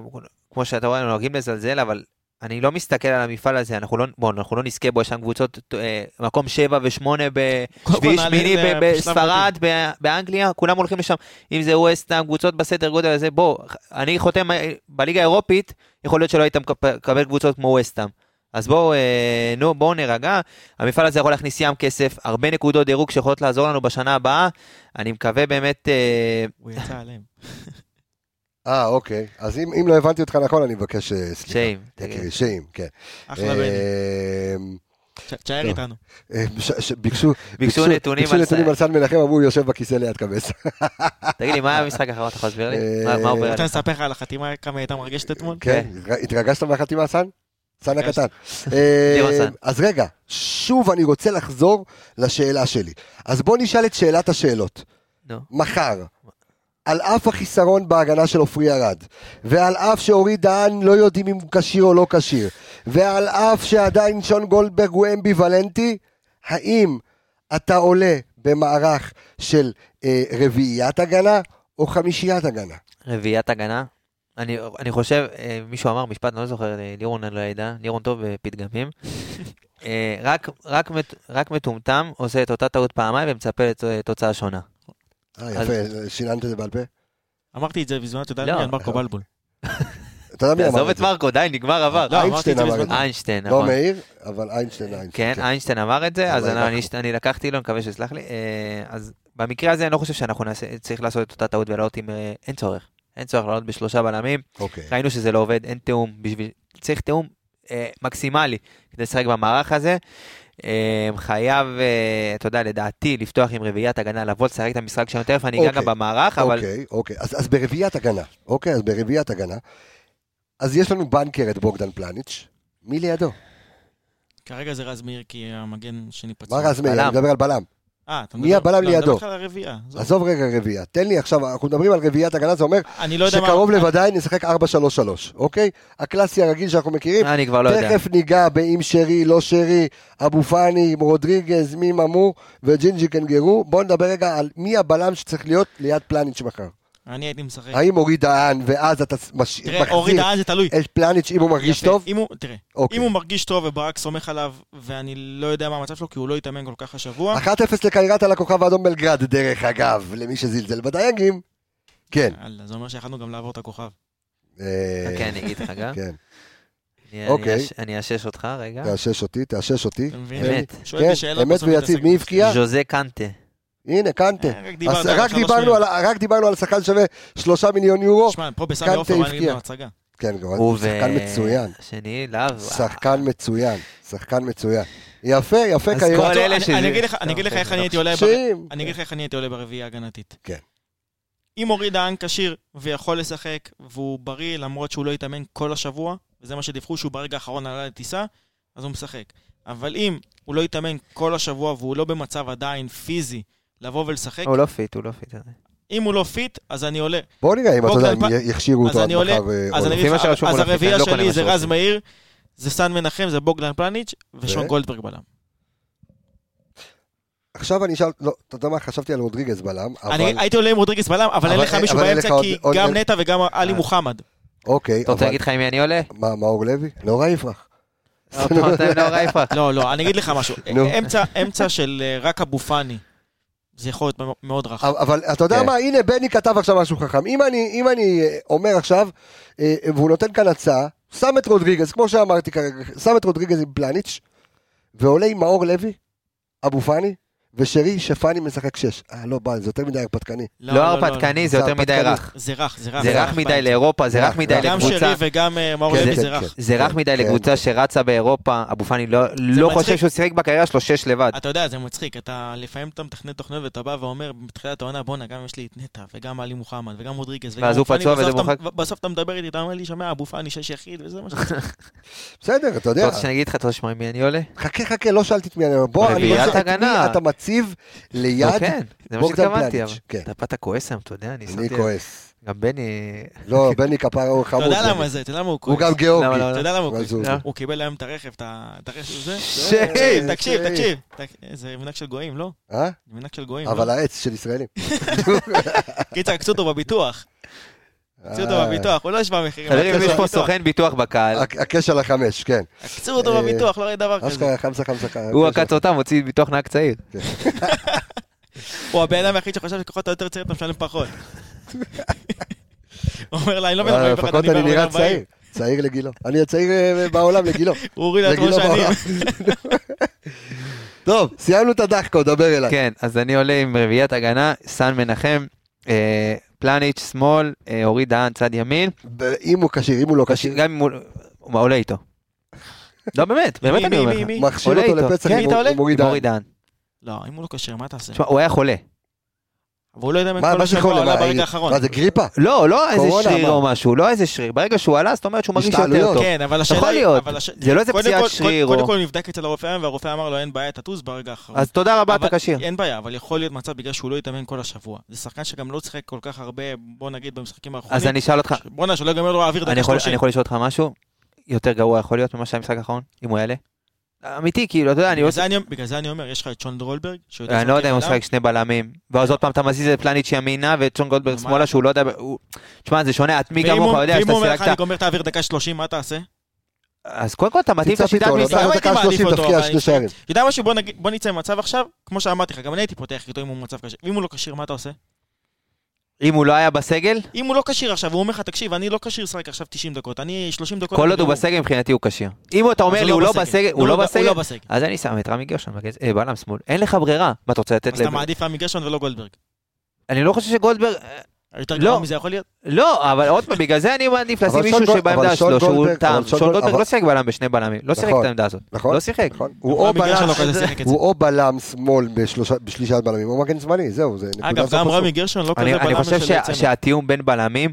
כמו שאתה רואה, אנחנו נוהגים לזלזל, אבל אני לא מסתכל על המפעל הזה, אנחנו לא, בוא, אנחנו לא נזכה בו, יש שם קבוצות, אה, מקום 7 ו-8 בשביעי, שמיני בשלב בספרד, באנגליה, כולם הולכים לשם. אם זה ווסטהאם, קבוצות בסדר גודל הזה, בוא, אני חותם, אה, בליגה האירופית, יכול להיות שלא היית מקבל קבוצות כמו ווסטהאם. אז בואו, אה, נו, בואו נירגע. המפעל הזה יכול להכניס ים כסף, הרבה נקודות דירוג שיכולות לעזור לנו בשנה הבאה. אני מקווה באמת, אה, הוא יצא עליהם. אה, אוקיי. אז אם, אם לא הבנתי אותך נכון, אני מבקש אה, סליחה. שיים. יקירי, שיים, כן. אחלה בני. ש- תשאר. איתנו. אה, ביקשו נתונים ביקשו על נתונים זה. על סן מנחם, אמרו, יושב בכיסא ליד קבס. תגיד לי, מה המשחק האחרון, אתה יכול להסביר לי? אה, מה- עובר רוצה? לספר לך על החתימה, כמה הייתה מרגשת אתמול? כן, התרגשת מהחתימה, סן? סן. הקטן. אז רגע, שוב אני רוצה לחזור לשאלה שלי. אז בוא נשאל את שאלת השאלות. נו. מחר, על אף החיסרון בהגנה של עופרי ארד, ועל אף שאורי דהן לא יודעים אם הוא כשיר או לא כשיר, ועל אף שעדיין שון גולדברג הוא אמביוולנטי, האם אתה עולה במערך של אה, רביעיית הגנה או חמישיית הגנה? רביעיית הגנה. אני, אני חושב, אה, מישהו אמר משפט, אני לא זוכר, אה, לירון אני לא ידע, לירון טוב בפתגמים. אה, רק, רק, רק מטומטם עושה את אותה טעות פעמיים ומצפה לתוצאה שונה. אה, יפה, שיננת את זה בעל פה? אמרתי את זה בזמן, אתה יודע לא. מי? על מרקו בלבול. אתה יודע מי אמר את את זה? מרקו, די, נגמר עבר. לא, אמרתי את זה איינשטיין אמר. את זה. איינשטיין, לא נכון. מאיר, אבל איינשטיין, איינשטיין. כן, איינשטיין אמר את זה, אז אני, לקחתי לו, אני מקווה שיסלח לי. אה, אז במקרה הזה אני לא חושב שאנחנו נעשה, צריך לעשות את אותה טעות ולעלות עם... אה, אין צורך. אין צורך לעלות בשלושה בלמים. אוקיי. ראינו שזה לא עובד, אין תיאום. בשביל... צריך תיאום אה, מקסימלי כדי לשחק במערך הזה. אה, חייב, אה, אתה יודע, לדעתי, לפתוח עם רביעיית הגנה, לבוא לשחק את המשחק שלנו, תכף אני אגע אוקיי. גם במערך, אבל אוקיי, אוקיי. אז, ברביעיית הגנה, אוקיי? אז ברביעיית הגנה. אז יש לנו בנקר את בוגדן פלניץ', מי לידו? כרגע זה רז מאיר כי המגן שני פצוע. מה רז מאיר? אני מדבר על בלם. אה, אתה מי הבלם לא, אני לידו? מדבר איתך על הרביעייה. עזוב. רגע רביעייה. תן לי עכשיו, אנחנו מדברים על רביעיית הגנה, זה אומר אני לא יודע מה... שקרוב לוודאי נשחק 4-3-3, אוקיי? הקלאסי הרגיל שאנחנו מכירים. אני כבר לא יודע. תכף ניגע באם שרי, לא שרי, אבו פאני, רודריגז, מי ממו וג'ינג'י קנגרו. בואו נדבר רגע על מי הבלם שצריך להיות ליד פלניץ' מחר. אני הייתי משחק. האם אורי דהן, ואז אתה מש- תראה, אורי מחזיר דהן זה תלוי. את פלניץ' אם הוא מרגיש יפה. טוב? אם הוא, תראה, אוקיי. אם הוא מרגיש טוב וברק סומך עליו, ואני לא יודע מה המצב שלו, כי הוא לא התאמן כל כך השבוע, 1-0 לקיירת על הכוכב האדום בלגרד, דרך אגב, למי שזלזל בדייגים. כן. יאללה, זה אומר שיכולנו גם לעבור את הכוכב. כן, אני אגיד לך גם. כן. אני- אוקיי. אני אש- אני אאשש אותך רגע. תאשש אותי, תאשש אותי. אתה מבין? אמת. שואל כן, אמת ויציב. מי. הבקיע? ז'וזה קנטה. הנה, קנטה. אה, רק דיברנו אז. על- רק דיברנו על שחקן שווה שלושה מיליון יורו. שמע, פה בסמי קנטה עופר, אני הבקיע. אגיד לו הצגה. כן, גם הוא שחקן מצוין. השני, לאו. שחקן מצוין. שחקן מצוין. יפה, יפה אז קיירת. כל אלה אני- שזה- אני אגיד לך- אני אגיד לך איך אני הייתי עולה בר- שים. אני אגיד לך איך אני הייתי עולה ברביעייה ההגנתית. כן. אם אורי דהן כשיר ויכול לשחק, והוא בריא למרות שהוא לא התאמן כל השבוע, וזה מה שדיווחו שהוא ברגע האחרון עלה לטיסה, אז הוא משחק. אבל אם הוא לא התאמן כל השבוע והוא לא במצב עדיין פיזי לבוא ולשחק, הוא לא פיט, הוא לא פיט. אם הוא לא fit, אז אני עולה. בוא נראה אם אתה יודע, בוגדן אם יכשירו אז אותו עד אני עולה- מחר. אה, אז אני לא. אגיד לפי לך, מה שרשום אז הרביעייה אני לא שלי זה רז. מאיר, זה סן מנחם, זה בוגדן פלניץ' ושון? גולדברג בלם. עכשיו אני אשאל, לא, אתה יודע מה, חשבתי על רודריגז בלם, אני אבל... הייתי עולה עם רודריגס בלם, אבל אין אבל- לך מישהו אבל באמצע כי גם נטע וגם עלי אה. מוחמד. אוקיי, אתה רוצה אבל... להגיד לך עם מי אני עולה? מה, מאור לוי? נורא יפרח. נאור יפרח. לא, לא, אני אגיד לך משהו. אמצע של אה, רק אבו פאני, זה יכול להיות מאוד רחב. אבל אתה יודע כן. מה, הנה בני כתב עכשיו משהו חכם. אם אני, אם אני אה, אומר עכשיו, אה, והוא נותן כאן הצעה, שם את רודריגז, כמו שאמרתי כרגע, שם את רודריגז עם פלניץ', ועולה עם מאור לוי, אבו פאני, ושרי שפאני משחק שש. אה, לא, בא, זה יותר מדי הרפתקני. לא הרפתקני, זה יותר מדי. רך. זה רך, זה רך. זה רך מדי לאירופה, זה רך, מדי רך. גם לקבוצה. שרי וגם אה, מאור כן, לוי כן, זה כן. רך. זה רך מדי כן. לקבוצה שרצה באירופה, אבו פאני לא לא. חושב שהוא שיחק בקריירה שלו שש לבד. אתה יודע, זה מצחיק, אתה לפעמים אתה מתכנן תוכניות ואתה בא ואומר בתחילת העונה, בואנה, גם יש לי את נטע, וגם עלי מוחמד, וגם רודריגז, ואז הוא אבו פאני", פצוע וזה מורחק. בסוף אתה מדבר איתי, אתה אומר לי, שומע, אבו פאני שש יחיד, וזה מה ש... בסדר, אתה אתה יודע. רוצה שאני אגיד לך, אתה רוצה לשמוע עם מי אני עולה? חכה, חכה, לא שאלתי את מי אני אומר. בוא, אני רביעיית רוצה הגנה. אתה מציב לא, ליד כן, זה מה בוגדן שהתכוונתי, פלניץ', אבל כן. אתה כועס היום, אתה יודע, אני אני שמתי... כועס. גם בני... לא, בני כפרה הוא אתה חמוד. יודע בני. למה זה, אתה יודע למה הוא הוא כועס? גם גיאורגי. אתה יודע למה הוא כועס? זה-. הוא קיבל היום את הרכב, את הרכב הזה. שי, תקשיב, תקשיב, שי. תקשיב. תק- זה מנהג של גויים, לא? אה? מנהג של גויים, אבל לא? העץ של ישראלים. קיצר, עקצו אותו בביטוח. עקצו אותו אה, בביטוח, הוא לא ישמע מחירים. חברים, יש פה. סוכן ביטוח בקהל, הק- הקש על החמש, כן. עקצו אותו אה, בביטוח, לא ראיתי דבר כזה. אשכרה חמסה חמסה. הוא עקץ אותם, הוציא ביטוח נהג צעיר. הוא הבן אדם היחיד שחושב שכוחות אתה יותר צעיר אתה משלם פחות. הוא אומר לה, אני לא בן אה, 41, לפחות אני נראה 40. צעיר. צעיר לגילו. אני הצעיר אה, בעולם לגילו. הוא הוריד לעצמו לגילו שנים. בעולם. טוב, סיימנו את הדחקו, דבר אליי. כן, אז אני עולה עם רביעיית הגנה, סן מנחם, אה, פלניץ' שמאל, אה, אורי דהן צד ימין, אם הוא כשיר, אם הוא לא כשיר, גם אם הוא... הוא עולה איתו. לא, באמת, באמת אני אומר מי, לך. מי? מכשיר אותו. לפצע כן, עם אורי דהן. לא, אם הוא לא כשר, מה תעשה? תשמע, הוא היה חולה. אבל הוא לא יודע אם מה כל השבוע? עלה ברגע האחרון. מה זה גריפה? לא, לא איזה שריר? או משהו, לא איזה שריר. ברגע שהוא עלה, זאת אומרת שהוא מרגיש יותר. טוב. כן, אבל השאלה יכול היא... להיות. זה לא איזה פציעת כל- שריר קודם כל הוא נבדק אצל הרופא היום, והרופא אמר לו אין בעיה, תטוס ברגע האחרון. אז תודה רבה, אתה כשיר. אין בעיה, אבל יכול להיות מצב בגלל שהוא לא התאמן כל השבוע. זה שחקן שגם לא שיחק כל כך הרבה, בוא נגיד, במשחקים האחרונים. אז אני אשאל אותך, בואנה, שלא ייגמר לו האוויר אני דקה יכול- 30. אני יכול לשאול אותך משהו? יותר גרוע יכול להיות ממה שהיה במשחק האחרון? אם הוא יעלה? אמיתי, כאילו, אתה יודע, אני לא... אני- בגלל זה אני אומר, יש לך את שון דרולברג, שיודע אני לא יודע אם הוא משחק שני בלמים, ואז עוד פעם אתה מזיז את פלניץ' ימינה ואת שון גולדברג? שמאלה שהוא לא יודע, תשמע זה שונה, את מי ואם כמוך יודע ואם שאתה הוא אומר לך, אני גומר את האוויר דקה 30, מה תעשה? אז קודם כל אתה מתאים את השיטת משחק, אתה לא דקה הייתי מעדיף 30 אותו, שערים. יודע משהו, בוא נצא ממצב עכשיו, כמו שאמרתי לך, גם אני הייתי פותח איתו אם הוא במצב קשה. ואם הוא לא כשיר, מה אתה עושה? אם הוא לא היה בסגל, אם הוא לא כשיר עכשיו, הוא אומר לך, תקשיב, אני לא כשיר לשחק עכשיו 90 דקות, אני 30 דקות... כל עוד הוא וגמור." בסגל מבחינתי הוא כשיר. אם אתה אומר לי הוא לא בסגל, הוא לא בסגל, הוא לא בסגל. אז אני שם את רמי גרשון, בגז- אה, בלם שמאל, אין לך ברירה, מה אתה רוצה לתת אז אתה. מעדיף רמי גרשון ולא גולדברג. אני לא חושב שגולדברג, יותר לא. גרוע מזה יכול להיות? לא, אבל עוד פעם, בגלל זה אני מעדיף לשים מישהו שבעמדה שלו, שהוא טעם. שון שון גול- גולדברג לא שיחק בלם בשני בלמים, לא שיחק נכון, את העמדה הזאת. נכון? לא שיחק. נכון. הוא או בלם, שמאל בשלישת בלמים, או מגן זמני, זהו, אגב, גם. רמי גרשון לא אני כזה אני בלם חושב של שה- צמד. שהתיאום בין בלמים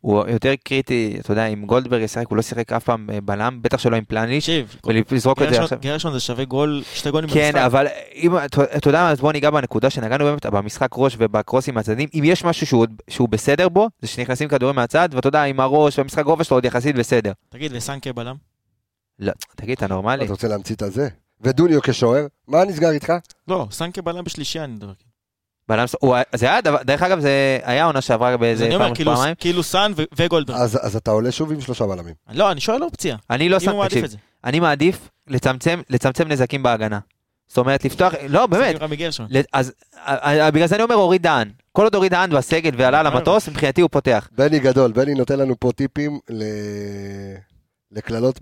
הוא יותר קריטי, אתה יודע, אם גולדברג ישחק, הוא לא שיחק אף פעם אה, בלם, בטח שלא עם פלניץ', תקשיב, ולזרוק את זה עכשיו. גרשון זה שווה גול, שתי גולים כן, במשחק. אבל אם, אתה יודע מה, אז בוא ניגע בנקודה שנגענו באמת במשחק ראש ובקרוסים מהצדדים, אם יש משהו שהוא, שהוא בסדר בו, זה שנכנסים כדורים מהצד, ואתה יודע, עם הראש והמשחק רובע שלו עוד יחסית בסדר. תגיד, וסנקה בלם? לא, תגיד, אתה נורמלי? אתה רוצה להמציא את הזה? ודוניו כשוער, מה נסגר איתך? לא, סנקה בלם בשלישייה אני מדבר. בלם, הוא- זה היה, דרך אגב, זה היה עונה שעברה באיזה פעם כאילו- פעמיים. כאילו סאן ו- וגולדברג. אז אז אתה עולה שוב עם שלושה בלמים. לא, אני שואל אופציה. אני לא שם, תקשיב. אני מעדיף לצמצם, לצמצם נזקים בהגנה. זאת אומרת, לפתוח, לא, באמת, אז בגלל זה אני אומר אוריד דהן. כל עוד אוריד דהן בסגל ועלה. למטוס, מבחינתי הוא פותח. בני גדול, בני נותן לנו פה טיפים ל... לקללות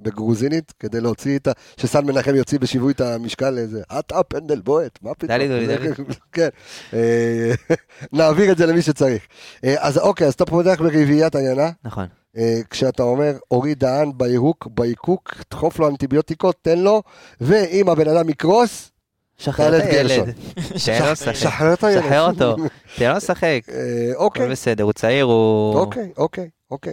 בגרוזינית, כדי להוציא את ה... שסן מנחם יוציא בשיווי את המשקל לאיזה, אתה פנדל בועט, מה פתאום? דלי דלי. כן, אה, נעביר את זה למי שצריך. אה, אז אוקיי, אז אתה פותח ברביעיית עיינה, נכון. אה, כשאתה אומר, אוריד דהן בירוק, ביקוק, דחוף לו אנטיביוטיקות, תן לו, ואם הבן אדם יקרוס, שחרר את הילד. שחרר את הילד. שחרר אותו. תן לו לשחק. אוקיי, בסדר, הוא צעיר, הוא... אוקיי, אוקיי, אוקיי.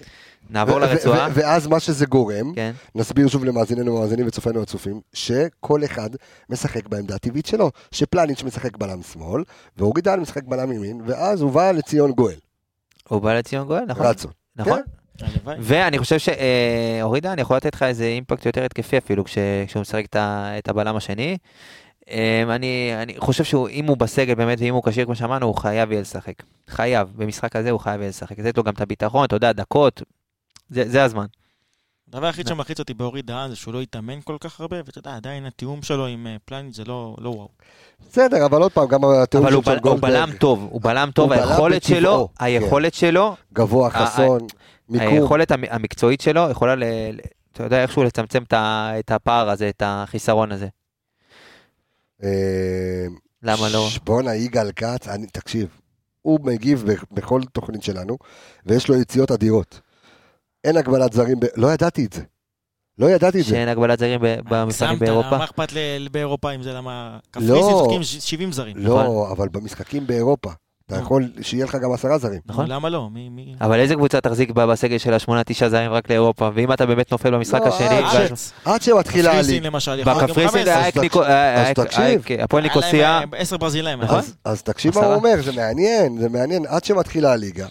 נעבור לרצועה. ואז מה שזה גורם, כן. נסביר שוב למאזיננו ומאזינים וצופינו הצופים, שכל אחד משחק בעמדה הטבעית שלו, שפלניץ' משחק בלם שמאל, ואורי דהן משחק בלם ימין, ואז הוא בא לציון גואל, הוא בא לציון גואל, נכון. רצון. נכון. כן. ואני חושב שאורי דהן יכול לתת לך איזה אימפקט יותר התקפי אפילו כש- כשהוא משחק את ה- את הבלם השני. אמ, אני, אני חושב שאם הוא בסגל באמת ואם הוא כשיר כמו שאמרנו הוא חייב יהיה לשחק. חייב, במשחק הזה הוא חייב יהיה לשחק. לתת לו גם את הביטחון, אתה יודע, דקות, זה, זה הזמן. הדבר היחיד שמלחיץ אותי באורי דהן זה שהוא לא התאמן כל כך הרבה, ואתה יודע, עדיין התיאום שלו עם אה, פלניץ' זה לא לא וואו. בסדר, אבל עוד פעם, גם התיאום אבל של הוא, בל, שון הוא גולדברג, בלם טוב, הוא בלם טוב, היכולת בטבעו, שלו, כן. היכולת שלו, גבוה, ה- חסון, מיקום. היכולת המ- המקצועית שלו יכולה, ל, ל- אתה יודע, איכשהו לצמצם את, ה, את הפער הזה, את החיסרון הזה. אה, למה לא? בואנה, יגאל כץ, אני- תקשיב, הוא מגיב בכל תוכנית שלנו, ויש לו יציאות אדירות. אין הגבלת זרים, ב- לא ידעתי את זה. לא ידעתי את זה. שאין הגבלת זרים ב- במבחנים הגזמת, באירופה? מה אכפת באירופה אם זה למה... לא. קפריסין משחקים ש- 70 זרים. לא, אבל במשחקים באירופה, אתה נו. יכול שיהיה לך גם עשרה זרים. נכון. למה לא? מי... מי... אבל איזה קבוצה תחזיק בסגל של השמונה תשעה זרים רק לאירופה ואם אתה באמת נופל במשחק לא, השני אה, עד. למשל, להיות גם בקפריסין 15. היה אז תקשיב- הפועל ניקוסיה אה, עשר ברזילאים. נכון. נכון? אז, תקשיב מה. הוא אומר, זה מעניין, זה מעניין. עד שמתחילה הליגה,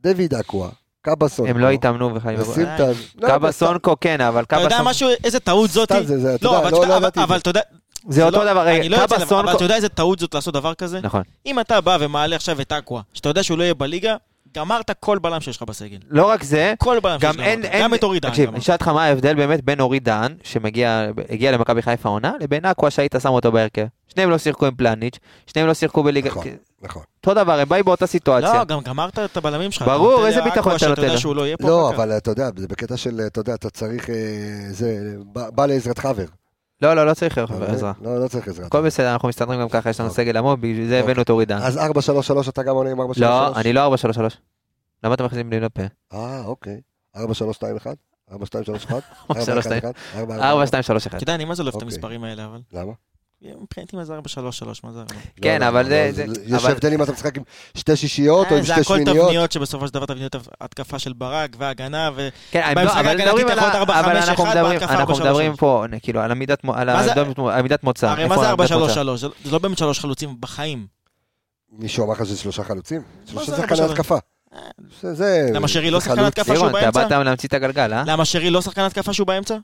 דוד אקווה, קאבה סונקו. הם לא התאמנו בכלל. נשים את ה... סונקו כן אבל אתה קאבה יודע משהו, איזה טעות זאתי? אתה לא, אבל לא- אתה יודע- לא אבל- זה. אתה יודע... זה אותו דבר אני לא רגע קאבה לב, אבל אתה יודע איזה טעות זאת לעשות דבר כזה? נכון אם אתה בא ומעלה עכשיו את אקווה, שאתה יודע שהוא לא יהיה בליגה, גמרת כל בלם שיש לך בסגל. לא רק זה כל בלם שיש גם לך. אין. אין, גם את אורי דהן. תקשיב. אני אשאל אותך מה ההבדל באמת בין אורי דהן, שמגיע הגיע למכבי חיפה עונה, לבין אקווה שהיית שם אותו בהרכב. שניהם לא שיחקו עם פלניץ', שניהם לא שיחקו בליגה, נכון, נכון. אותו דבר, הם באים באותה סיטואציה. לא, גם גמרת את הבלמים שלך. ברור, איזה ביטחון אתה נותן לו? לא. לא. אבל אתה יודע, זה בקטע של, אתה יודע, אתה צריך, אה, זה, בא לעזרת חבר. לא, לא, לא צריך? עזרה. לא, לא צריך עזרת. הכל בסדר, אנחנו מסתדרים גם ככה, יש לנו אוקיי. סגל עמוק, בגלל זה אוקיי. הבאנו את אורי דהן. אז 4-3-3 אתה גם עונה עם 4-3-3? לא, אני לא 433. למה אתה מכניס לי לפה? אה, אוקיי. 4-3-2-1? 4-2-3-1? 4-2-3. 4-2-1? 4, 2, 3, 1. אתה יודע, אני מה זה לא אוהב את אוקיי. המספרים האלה, אבל... למה? מבחינתי מה זה 4-3-3, מה זה... כן, לא, לא, אבל לא, זה- זה- זה- יש אבל- הבדל אם אתה משחק עם שתי שישיות או עם אה, זה שתי הכל שמיניות. תבניות שבסופו של דבר תבניות התקפה של ברק והגנה ו... כן, לא- אבל ההגנתי מדברים אתה על יכול ה- להיות ארבע, אבל חמש, אנחנו אחד, מדברים- בהתקפה מדברים. פה, כאילו, על עמידת על זה- מוצא. הרי מה זה העמדת מוצא? 4-3-3? זה זה לא באמת שלוש חלוצים בחיים. מישהו אמר לך שזה שלושה חלוצים? שלושה זה שחקני התקפה. זה- זה... למה שרי לא זה שחקן. התקפה שהוא לירון, אתה באמצע? באת להמציא את הגלגל, אה? למה שרי לא שחקן התקפה שהוא באמצע?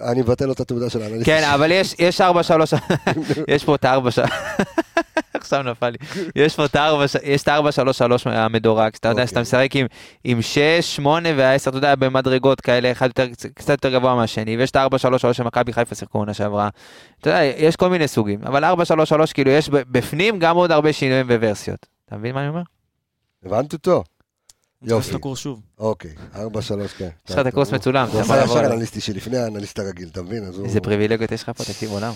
אני מבטל לו את התעודה של האנליסט. כן, אבל יש, יש ארבע, שלוש, יש פה את הארבע, ש- עכשיו נפל לי, יש פה את הארבע, ש- יש את הארבע, שלוש, שלוש המדורג, שאתה יודע אוקיי. שאתה משחק עם, עם שש, שמונה והעשר, אתה יודע, במדרגות כאלה, אחד קצת יותר גבוה מהשני, ויש את הארבע, שלוש, שלוש שמכבי חיפה שיחקו עונה שעברה, אתה יודע, יש כל מיני סוגים, אבל ארבע, שלוש, שלוש, כאילו, יש בפנים גם עוד הרבה שינויים וורסיות. אתה מבין מה אני אומר? הבנת אותו? יופי. את הקורס שוב. אוקיי, ארבע, שלוש, כן. יש לך את הקורס מצולם, אתה עשה לעבור ישר. אנליסטי שלפני האנליסט הרגיל, אתה מבין? איזה פריבילגיות יש לך פה, תקשיב עולם.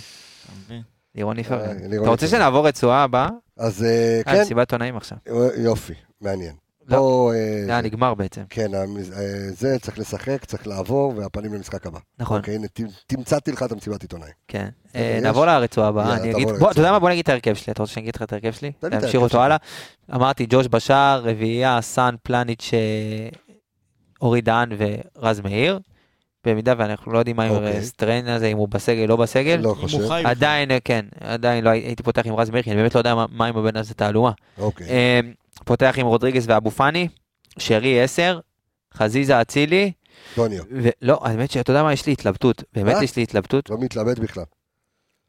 לירון אה, איפרגן. לירון אתה רוצה. שנעבור רצועה הבאה? אז אה, אה, כן, מסיבת עונאים עכשיו. יופי, מעניין. לא. בוא, אה, זה היה נגמר בעצם. כן, המז- אה, זה צריך לשחק, צריך לעבור, והפנים למשחק הבא. נכון, אוקיי, הנה, תמצאתי לך את המסיבת עיתונאים. כן. אה? נעבור לרצועה הבאה, אני אגיד, בוא. אתה יודע מה? בוא נגיד את ההרכב שלי. אתה רוצה שאני אגיד לך את ההרכב שלי? תן לי את להמשיך אותו. הלאה. אמרתי, ג'וש בשאר, רביעייה, סאן, פלניץ', אה, אורי דהן ורז מאיר. במידה ואנחנו לא יודעים מה עם אוקיי. סטריין הזה, אם הוא בסגל, לא בסגל. לא חושב. עדיין, אה, כן, עדיין לא הי- הייתי פותח עם רז מאיר, כי אני באמת לא יודע מה- מה עם הבן הזה תעלומה. אוקיי. פותח עם רודריגז ואבו פאני, שרי 10, חזיזה אצילי, דוניו, ולא, האמת שאתה יודע מה, יש לי התלבטות, באמת אה? יש לי התלבטות. לא מתלבט בכלל.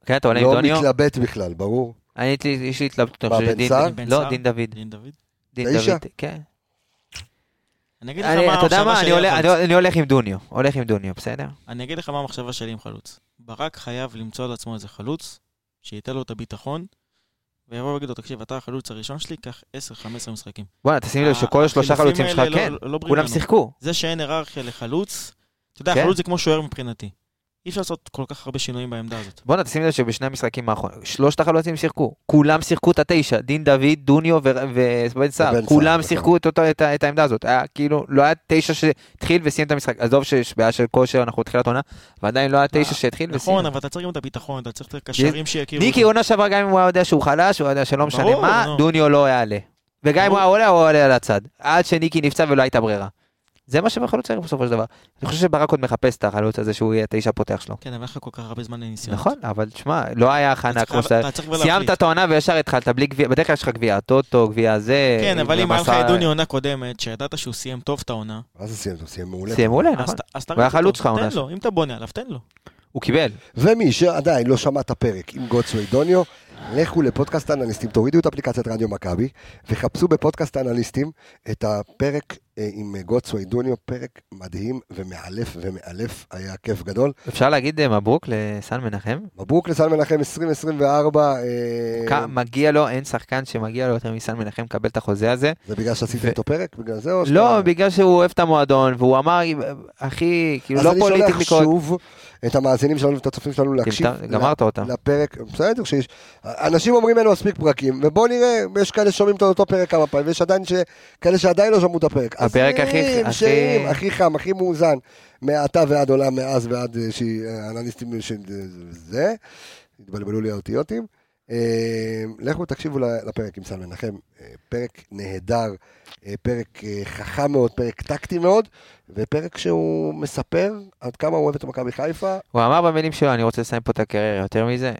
כן, אתה עולה עם לא דוניו? מתלבט בכלל, ברור. אני, יש לי- יש לי התלבטות. מה, בן סער? לא? דין דוד. דין דוד? דין? דוד, כן. אני אגיד לך מה אתה יודע המחשבה מה, אני שלי עולה- חלוץ. אני הולך עם דוניו, הולך עם דוניו, בסדר? אני אגיד לך מה המחשבה שלי עם חלוץ. ברק חייב למצוא לעצמו איזה חלוץ, שייתן לו את הביטחון, ויבוא ויגיד לו, תקשיב, אתה החלוץ הראשון שלי, קח 10-15 משחקים. בואנה, תשים לב שכל השלושה חלוצים שלך, האלה כן, לא- לא כולם. שיחקו. זה שאין היררכיה לחלוץ, אתה יודע, כן. חלוץ זה כמו שוער מבחינתי. אי אפשר לעשות כל כך הרבה שינויים בעמדה הזאת. בואנה, תשים לב שבשני המשחקים האחרונים, שלושת החלוצים שיחקו, כולם שיחקו את התשע, דין דוד, דוניו ו- ובן סער, כולם שיחקו את אותו- את את העמדה הזאת. היה כאילו, לא היה תשע שהתחיל וסיים את המשחק. עזוב שיש בעיה של כושר, אנחנו בתחילת עונה, ועדיין לא היה תשע שהתחיל וסיים. נכון, אבל אתה צריך גם את הביטחון, אתה צריך את הקשרים שיכירו. ניקי עונה שעברה גם אם הוא היה יודע שהוא חלש, הוא היה יודע שלא משנה מה. דוניו לא יעלה. וגם אם הוא. היה עולה, הוא עולה על הצד. עד שניקי נפצע ולא הייתה ברירה. זה מה שבחלוץ צריך בסופו של דבר. אני חושב שברק עוד מחפש את החלוץ הזה שהוא יהיה תשע פותח שלו. כן, אבל לך כל כך הרבה זמן לניסיון. נכון, אבל תשמע, לא היה הכנה כמו שאתה... סיימת. את העונה וישר התחלת בלי גביע, בדרך כלל יש לך גביע טוטו, גביע זה. כן, אבל אם היה לך ומסע- את דוני עונה קודמת, שידעת שהוא סיים טוב את העונה, מה זה סיים? הוא סיים מעולה. סיים מעולה, אז נכון. הוא היה חלוץ אותו, שלך העונה תן לו, אם אתה בונה עליו, תן לו. הוא קיבל. ומי שעדיין לא שמע את הפרק עם גוטסווי דוניו, לכו לפודקאסט האנליסטים, תורידו את אפליקציית רדיו מכבי, וחפשו בפודקאסט האנליסטים את הפרק עם גודסוויי דוניו, פרק מדהים ומאלף ומאלף, היה כיף גדול. אפשר להגיד אה, מברוק לסן מנחם? מברוק לסן מנחם 2024, אה, כ- מגיע לו, אין שחקן שמגיע לו יותר מסן מנחם לקבל את החוזה הזה. זה בגלל שעשיתי ו- איתו פרק? בגלל זה או שאתה- לא, בגלל שהוא אוהב את המועדון, והוא אמר, אחי, כאילו אז לא אני politically שולח correct. שוב את המאזינים שלנו ואת הצופים שלנו להקשיב. גמרת אותם. לפרק, בסדר, שיש, אנשים אומרים אין מספיק פרקים, ובואו נראה, יש כאלה ששומעים את אותו פרק כמה פעמים, ויש עדיין ש... כאלה שעדיין לא שמעו את הפרק. הפרק הכי- שירים, הכי- חם, הכי מאוזן, מעתה ועד עולם, מאז ועד אה, שהאנליסטים של זה, התבלבלו לי האותיותים. אה, לכו תקשיבו לפרק עם סל מנחם, אה, פרק נהדר, אה, פרק אה, חכם מאוד, פרק טקטי מאוד, ופרק שהוא מספר עד כמה הוא אוהב את מכבי חיפה. הוא אמר במילים שלו, אני רוצה לסיים פה את הקריירה, יותר מזה.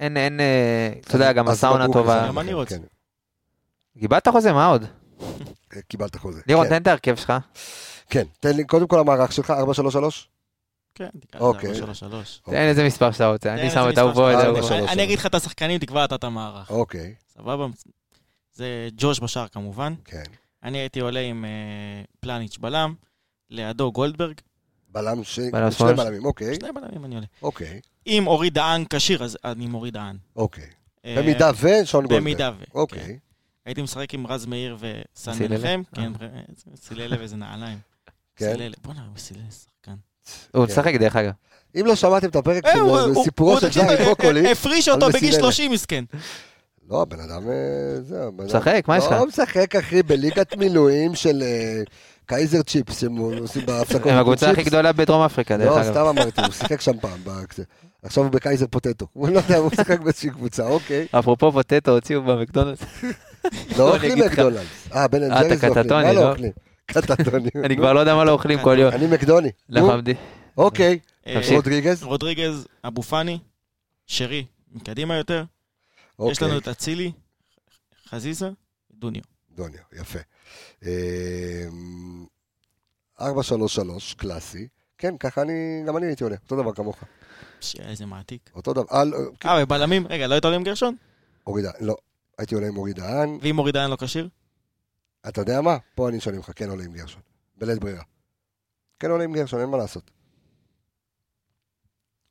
אין, אין, אה, אתה יודע, גם הסאונה טובה. גם אני מנחם, רוצה. כן. קיבלת חוזה, מה עוד? קיבלת חוזה. לירון, כן. תן את ההרכב שלך. כן, תן לי קודם כל המערך שלך, 433? כן, תקרא אוקיי. לזה 433. תן איזה מספר שאתה רוצה, אני שם את שאתה את אני אגיד לך את השחקנים, תקבע אתה את המערך. אוקיי, סבבה? זה ג'וש בשאר כמובן. כן. אני הייתי עולה עם אה, פלניץ' בלם, לידו גולדברג, בלם ש... בלם שני. בלמים, אוקיי, שני בלמים אני עולה. אוקיי, אם אורי דהן כשיר, אז אני עם אורי דהן. אוקיי. אה, במידה ושון גולדברג. במידה ו... כן. אוקיי. הייתי משחק עם רז מאיר וסן? מנחם. אה. כן, סיללה ואיזה נעליים. כן. סיללה, בוא'נה, הוא סיללה שחקן. הוא כן. משחק דרך אגב. אם לא שמעתם את הפרק אה, של הוא- הוא- סיפורו של ג'ארי אה, קוקולי, אה, הפריש אותו בגיל מסיללה. 30 מסכן. לא, הבן אדם, אה, זה. משחק, מה יש לך? לא משחק, אחי, בליגת מילואים של אה, קייזר צ'יפס, שהם עושים בהפסקות. הם הקבוצה הכי. גדולה בדרום אפריקה, דרך לא, אגב. סתם אמרתי, הוא שיחק שם פעם. עכשיו הוא בקייזר פוטטו. הוא לא יודע, הוא משחק באיזושהי קבוצה, אוקיי. אפרופו פוטטו, הוציאו במקדונלדס. לא אני אוכלים. מקדונלדס. אה, בן אה, אתה אנד ג'ריס לא אוכלים. קטטוני, מה לא לא? אוכלים? קטטוני. אני כבר לא יודע מה לא אוכלים כל יום. אני מקדוני. לחמדי. אוקיי. אה, תמשיך. רודריגז. רודריגז, אבו פאני, שרי, מקדימה יותר. יש לנו אוקיי. את אצילי, חזיזה, דוניו. דוניו, יפה. אמ, 433, קלאסי. כן, ככה אני, גם אני הייתי עולה, אותו דבר כמוך. איזה מעתיק. אותו דבר, אה, לא, אה, ובלמים, רגע, לא היית עולה עם גרשון? אורי דהן, לא. הייתי עולה עם אורי דהן. ואם אורי דהן לא כשיר? אתה יודע מה? פה אני שואל ממך, כן עולה עם גרשון. בלית ברירה. כן עולה עם גרשון, אין מה לעשות.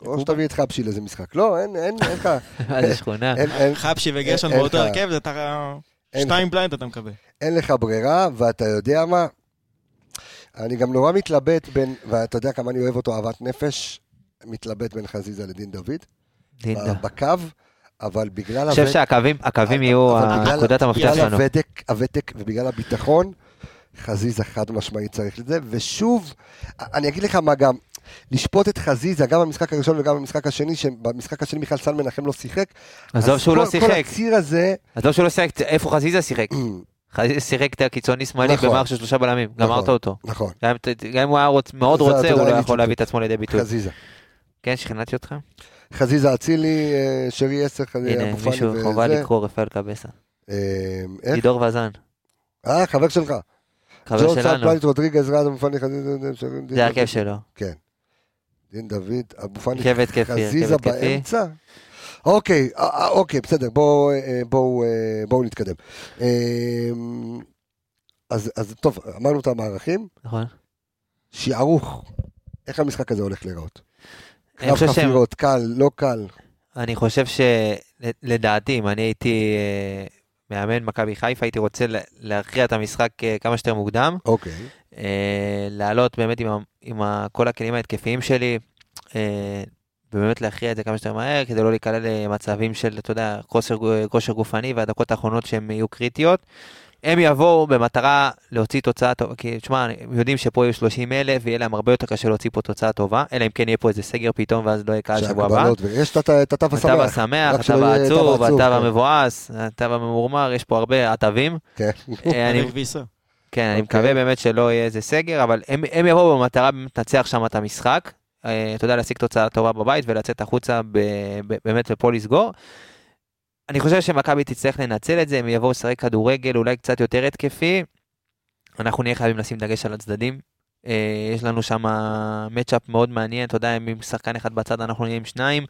או שתביא את חבשי לאיזה משחק. לא, אין, אין, אין לך, מה זה שכונה? חבשי וגרשון באותו הרכב, זה אתה... שתיים בליינד אתה מקבל. אין לך ברירה, ואתה יודע מה? אני גם נורא מתלבט בין, ואתה יודע כמה אני אוהב אותו אהבת נפש, מתלבט בין חזיזה לדין דוד. דינדה. ב- בקו, אבל בגלל אני חושב הוותק- שהקווים הקווים יהיו בגלל- נקודת המפתח בגלל שלנו. הוותק, הוותק ובגלל הביטחון, חזיזה חד משמעית צריך את זה, ושוב, אני אגיד לך מה גם, לשפוט את חזיזה גם במשחק הראשון וגם במשחק השני, שבמשחק השני מיכל סל מנחם לא שיחק. עזוב שהוא לא כל- כל שיחק. הציר הזה, עזוב שהוא לא שיחק, איפה חזיזה שיחק? חזיזה שיחק את הקיצוני שמאלי נכון. במערכת של שלושה בלמים, גמרת אותו. נכון, גם גם אם הוא היה רוצ- מאוד רוצה, הוא לא אני יכול. להביא את עצמו לידי ביטוי. חזיזה. כן, שכנעתי אותך? חזיזה אצילי, אה, שרי עשר, חזיזה, הנה, אבו פאני מישהו חובה וזה. לקרוא רפאל קבסה. אה, איך? לידור וזן, אה, חבר שלך. חבר ג'ון שלנו, פלניט, רודריגז, רד, אבו פאני, חזיזה, זה ההרכב דוד. שלו. כן. דין דוד, אבו פאני, חזיזה. באמצע? אוקיי, אה, אוקיי, בסדר, בואו נתקדם. אז, אז טוב, אמרנו את המערכים, נכון? שערוך, איך המשחק הזה הולך להיראות? קרב חפירות, קל, לא קל. אני חושב שלדעתי, אם אני הייתי אה, מאמן מכבי חיפה, הייתי רוצה לה- להכריע את המשחק אה, כמה שיותר מוקדם. אוקיי, אה, לעלות באמת עם, ה- עם ה- כל הכלים ההתקפיים שלי, ובאמת להכריע את זה כמה שיותר מהר, כדי לא להיקלע למצבים של, אתה יודע, כושר גופני והדקות האחרונות שהן יהיו קריטיות. הם יבואו במטרה להוציא תוצאה טובה, כי תשמע, הם יודעים שפה יהיו 30 אלף, ויהיה להם הרבה יותר קשה להוציא פה תוצאה טובה, אלא אם כן יהיה פה איזה סגר פתאום, ואז לא יהיה קהל שבוע הבא. ויש את התו התו השמח. השמח, התו שלא יהיה תו העצוב, עצוב, התו כן. המבואס, התו הממורמר, יש פה הרבה התווים. כן. אה. כן, אני אוקיי. מקווה באמת שלא יהיה איזה סגר, אבל הם, יבואו במטרה באמת לנצח שם את המשחק. אה, אתה יודע, להשיג תוצאה טובה בבית ולצאת החוצה ב, ב, באמת ופה לסגור. אני חושב שמכבי תצטרך לנצל את זה, הם יבואו לשחק כדורגל אולי קצת יותר התקפי. אנחנו נהיה חייבים לשים דגש על הצדדים. אה, יש לנו שם מצ'אפ מאוד מעניין, אתה יודע, אם עם שחקן אחד בצד אנחנו נהיה עם שניים.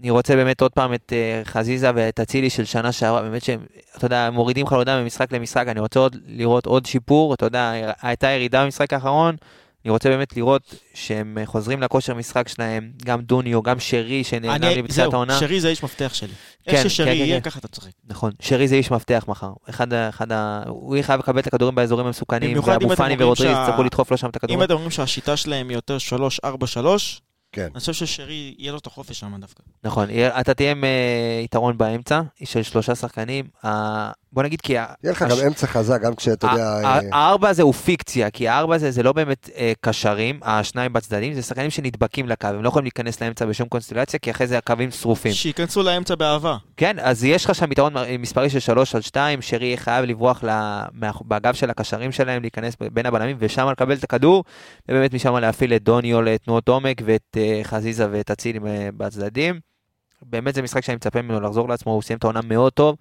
אני רוצה באמת עוד פעם את אה, חזיזה ואת אצילי של שנה שעברה, באמת שהם, אתה יודע, מורידים חלודה ממשחק למשחק, אני רוצה עוד לראות עוד שיפור, אתה יודע, הייתה ירידה במשחק האחרון, אני רוצה באמת לראות שהם אה, חוזרים לכושר משחק שלהם, גם דוניו, גם שרי שנעלם לי אני, בתחילת זהו, העונה. שרי זה איש מפתח שלי. כן, איך ששרי כן, כן, יהיה, כן. ככה אתה צוחק. נכון, שרי זה איש מפתח מחר. אחד, אחד ה... הוא יהיה חייב לקבל את הכדורים באזורים המסוכנים, אם ואבו פאני שה- יצטרכו לדחוף לו שם את אם הכדורים. אתם אומרים שהשיטה שלהם היא יותר 3-4-3, כן. אני חושב ששרי, יהיה לו את החופש שם דווקא. נכון, אתה תהיה עם אה, יתרון באמצע, של שלושה שחקנים. בוא נגיד כי... יהיה לך הש- גם אמצע חזק, גם כשאתה יודע... אה, הארבע הזה הוא פיקציה, כי הארבע הזה זה לא באמת אה, קשרים, השניים בצדדים, זה שחקנים שנדבקים לקו, הם לא יכולים להיכנס לאמצע בשום קונסטלציה, כי אחרי זה הקווים שרופים. שייכנסו לאמצע באהבה. כן, אז יש לך שם יתרון מספרי של 3 על 2, שרי יהיה חייב לברוח באגף של הקשרים שלהם, להיכנס בין הבלמים, ושם לקבל את הכדור, ובאמת משם להפעיל את דוניו לתנועות עומק, ואת אה, חזיזה ואת אצילי בצדדים. באמת זה משחק שאני מצפה ממנו לחזור לעצמו, הוא סיים את העונה מאוד טוב.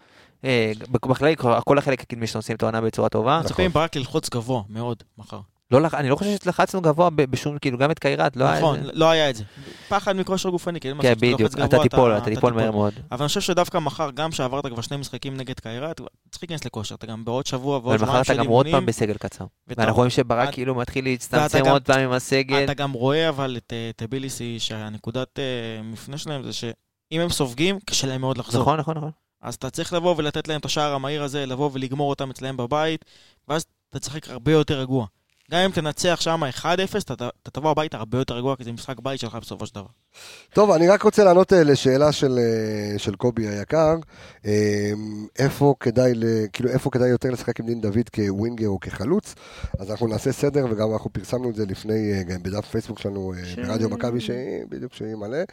אה, בכללי, כל החלק הקדמי שלנו סיים את העונה בצורה טובה. נכון. מצפים ברק ללחוץ גבוה מאוד מחר. לא, אני לא חושב שלחצנו גבוה בשום, כאילו, גם את קיירת, לא היה... נכון, איזה- לא היה את זה. פחד מכושר גופני, כי אין כן, מצב שאתה בדיוק, לוחץ אתה גבוה, תיפול, אתה תיפול מהר מאוד. אבל אני חושב שדווקא מחר, גם שעברת כבר שני משחקים נגד קיירה, אתה צריך להיכנס לכושר, אתה גם בעוד שבוע ועוד אבל מחר שבועיים אתה של גם עוד פעם אימונים, בסגל קצר. ואנחנו רואים שברק אתה- כאילו מתחיל להצטמצם עוד פעם עם הסגל. אתה גם רואה אבל את אה, טביליסי, שהנקודת אה, מפנה שלהם זה שאם הם סופגים, קשה להם מאוד לחזור. נכון, נכון, נכון. אז אתה צריך לבוא ולתת להם את השער המהיר הזה, לבוא ולגמור אותם אצלם בבית, ואז אתה תשחק הרבה יותר רגוע. גם אם תנצח שם 1-0, אתה, אתה תבוא הביתה הרבה יותר רגוע, כי זה משחק בית שלך בסופו של דבר. טוב, אני רק רוצה לענות אה, לשאלה של, אה, של קובי היקר. אה, איפה כדאי, ל, כאילו, איפה כדאי יותר לשחק עם דין דוד כווינגר או כחלוץ? אז אנחנו נעשה סדר, וגם אנחנו פרסמנו את זה לפני, גם בדף פייסבוק שלנו, ש- ברדיו מכבי, שהיא, בדיוק שהיא מלא,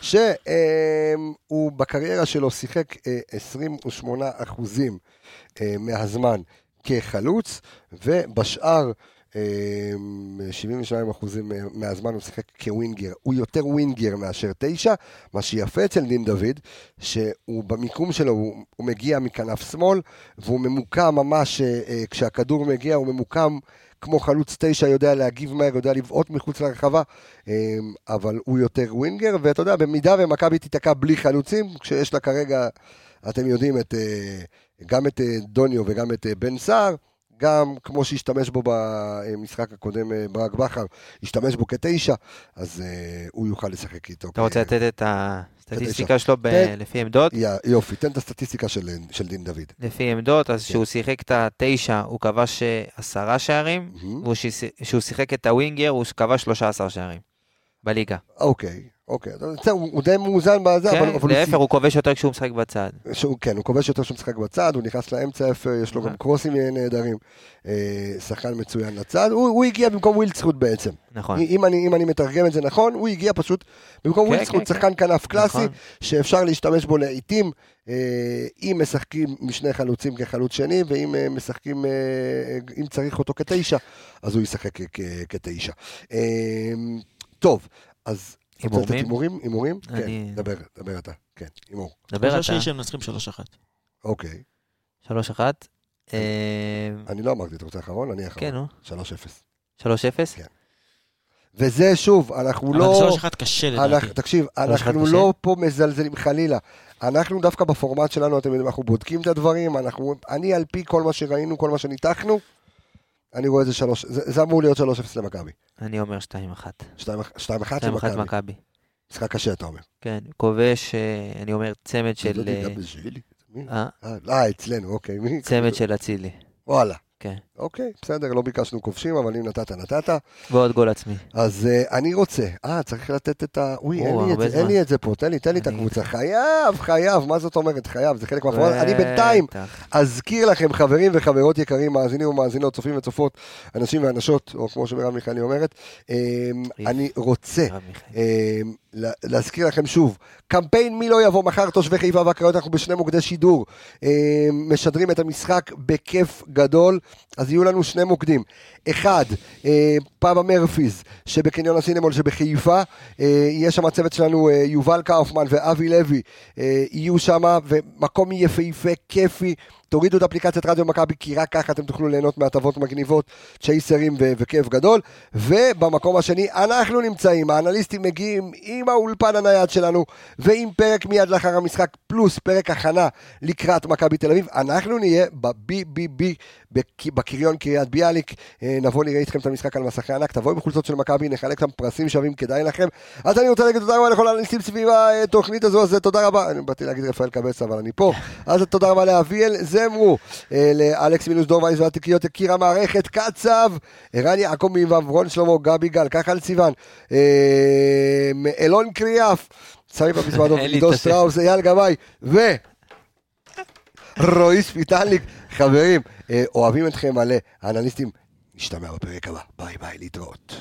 שהוא בקריירה שלו שיחק אה, 28 אחוזים מהזמן כחלוץ, ובשאר... אה, 72 אחוזים מהזמן הוא שיחק כווינגר, הוא יותר ווינגר מאשר תשע, מה שיפה אצל דין דוד, שהוא במיקום שלו, הוא, הוא מגיע מכנף שמאל, והוא ממוקם ממש, אה, אה, כשהכדור מגיע הוא ממוקם כמו חלוץ תשע, יודע להגיב מהר, יודע לבעוט מחוץ לרחבה, אה, אבל הוא יותר ווינגר, ואתה יודע, במידה ומכבי תיתקע בלי חלוצים, כשיש לה כרגע, אתם יודעים, את, אה, גם את דוניו וגם את בן סער, גם כמו שהשתמש בו במשחק הקודם אה, ברק בכר, השתמש בו כתשע, אז אה, הוא יוכל לשחק איתו. אתה רוצה לתת את הסטטיסטיקה שלו ב- תן. לפי עמדות? יופי, תן את הסטטיסטיקה של, של דין דוד. לפי עמדות, אז כן. כשהוא שיחק את התשע, הוא כבש אה, עשרה שערים, מהמם. וכשהוא שיחק את הווינגר, הוא כבש 13 שערים. בליגה. אוקיי, אוקיי, הוא הוא די מאוזן בזה, כן, אבל הוא להפך, הוא כובש יותר כשהוא משחק בצד. שהוא, כן, הוא כובש יותר שהוא משחק בצד, הוא נכנס לאמצע יפה, יש לו גם נכון. קרוסים נהדרים. אה, שחקן מצוין לצד, הוא, הוא הגיע במקום ווילדסחוט בעצם. נכון. אם אני, אם אני מתרגם את זה נכון, הוא הגיע פשוט במקום כן, ווילדסחוט, כן, שחקן כנף קלאסי, נכון. שאפשר להשתמש בו לעיתים, אה, אם משחקים משני חלוצים כחלוץ שני, ואם אה, משחקים, אה, אם צריך אותו כתשע, אז הוא ישחק כתשע. אה, טוב, אז... הימורים? הימורים? הימורים? כן, אני- דבר, דבר אתה. כן, הימור. דבר אני אתה. חושב שהם מנצחים 3-1. אוקיי. שלוש אחת. אה, אני לא אמרתי, אתה רוצה אחרון? אני אחרון. כן, נו. 3-0. שלוש אפס? כן. וזה שוב, אנחנו לא... אבל 3-1 קשה לדעתי. תקשיב, אנחנו לא פה מזלזלים חלילה. אנחנו דווקא בפורמט שלנו, אתם יודעים, אנחנו בודקים את הדברים, אנחנו, אני על פי כל מה שראינו, כל מה שניתחנו, אני רואה את זה שלוש, זה, זה אמור להיות 3-0 למכבי. אני אומר שתיים אחת. 2-1 שתיים אחת למכבי. מכבי. משחק קשה, אתה אומר. כן, כובש, אה, אני אומר צמד של... לא אה? אה, אה, אה, אצלנו, אוקיי. צמד של אצילי. וואלה. כן. אוקיי, בסדר, לא ביקשנו כובשים, אבל אם נתת, נתת. ועוד גול עצמי. אז uh, אני רוצה, אה, צריך לתת את ה... אוי, או, אין לי את זה, אין. לי את זה פה, תן לי, תן לי את הקבוצה. חייב, חייב, מה זאת אומרת? חייב, זה חלק מהפורמט. אני בינתיים. אזכיר לכם, חברים וחברות יקרים, מאזינים ומאזינות, צופים וצופות, אנשים ואנשות, או כמו שמרב מיכאלי אומרת, אמ, אני רוצה לה- להזכיר לכם שוב, קמפיין מי לא יבוא מחר, תושבי חיפה והקריות, אנחנו בשני מוקדי שידור, משדרים את המשחק בכיף גדול, אז יהיו לנו שני מוקדים. אחד, אה, פאבה מרפיז, שבקניון הסינמול שבחיפה, אה, יהיה שם הצוות שלנו, אה, יובל קאופמן ואבי לוי, אה, יהיו שם, ומקום יפהפה, כיפי. תורידו את אפליקציית רדיו מכבי, כי רק ככה אתם תוכלו ליהנות מהטבות מגניבות, צ'ייסרים ו- וכיף גדול. ובמקום השני, אנחנו נמצאים, האנליסטים מגיעים עם האולפן הנייד שלנו, ועם פרק מיד לאחר המשחק, פלוס פרק הכנה לקראת מכבי תל אביב. אנחנו נהיה ב-BBB, בק- בקריון קריית ביאליק. אה, נבוא נראה איתכם את המשחק על מסכי ענק, תבואו בחולצות של מכבי, נחלק שם פרסים שווים, כדאי לכם. אז אני רוצה להגיד תודה רבה לכל האנליסטים סביב התוכנית הזו, אז תודה רבה. אני באתי להגיד רפאל קבץ, אבל אני פה. אז תודה רבה לאביאל זמרו, אה, לאלכס מינוס דור וייס והתיקיות, יקיר המערכת, קצב, ערן יעקבי ורון שלמה, גבי גל, כחל סיוון, אה, אלון קריאף, אין לי עידו. שטראוס, אייל גבאי, ו... רועי ספיטליק, חברים, אה, אוהבים אתכם מלא, האנליסטים, נשתמע בפרק הבא, ביי ביי, להתראות.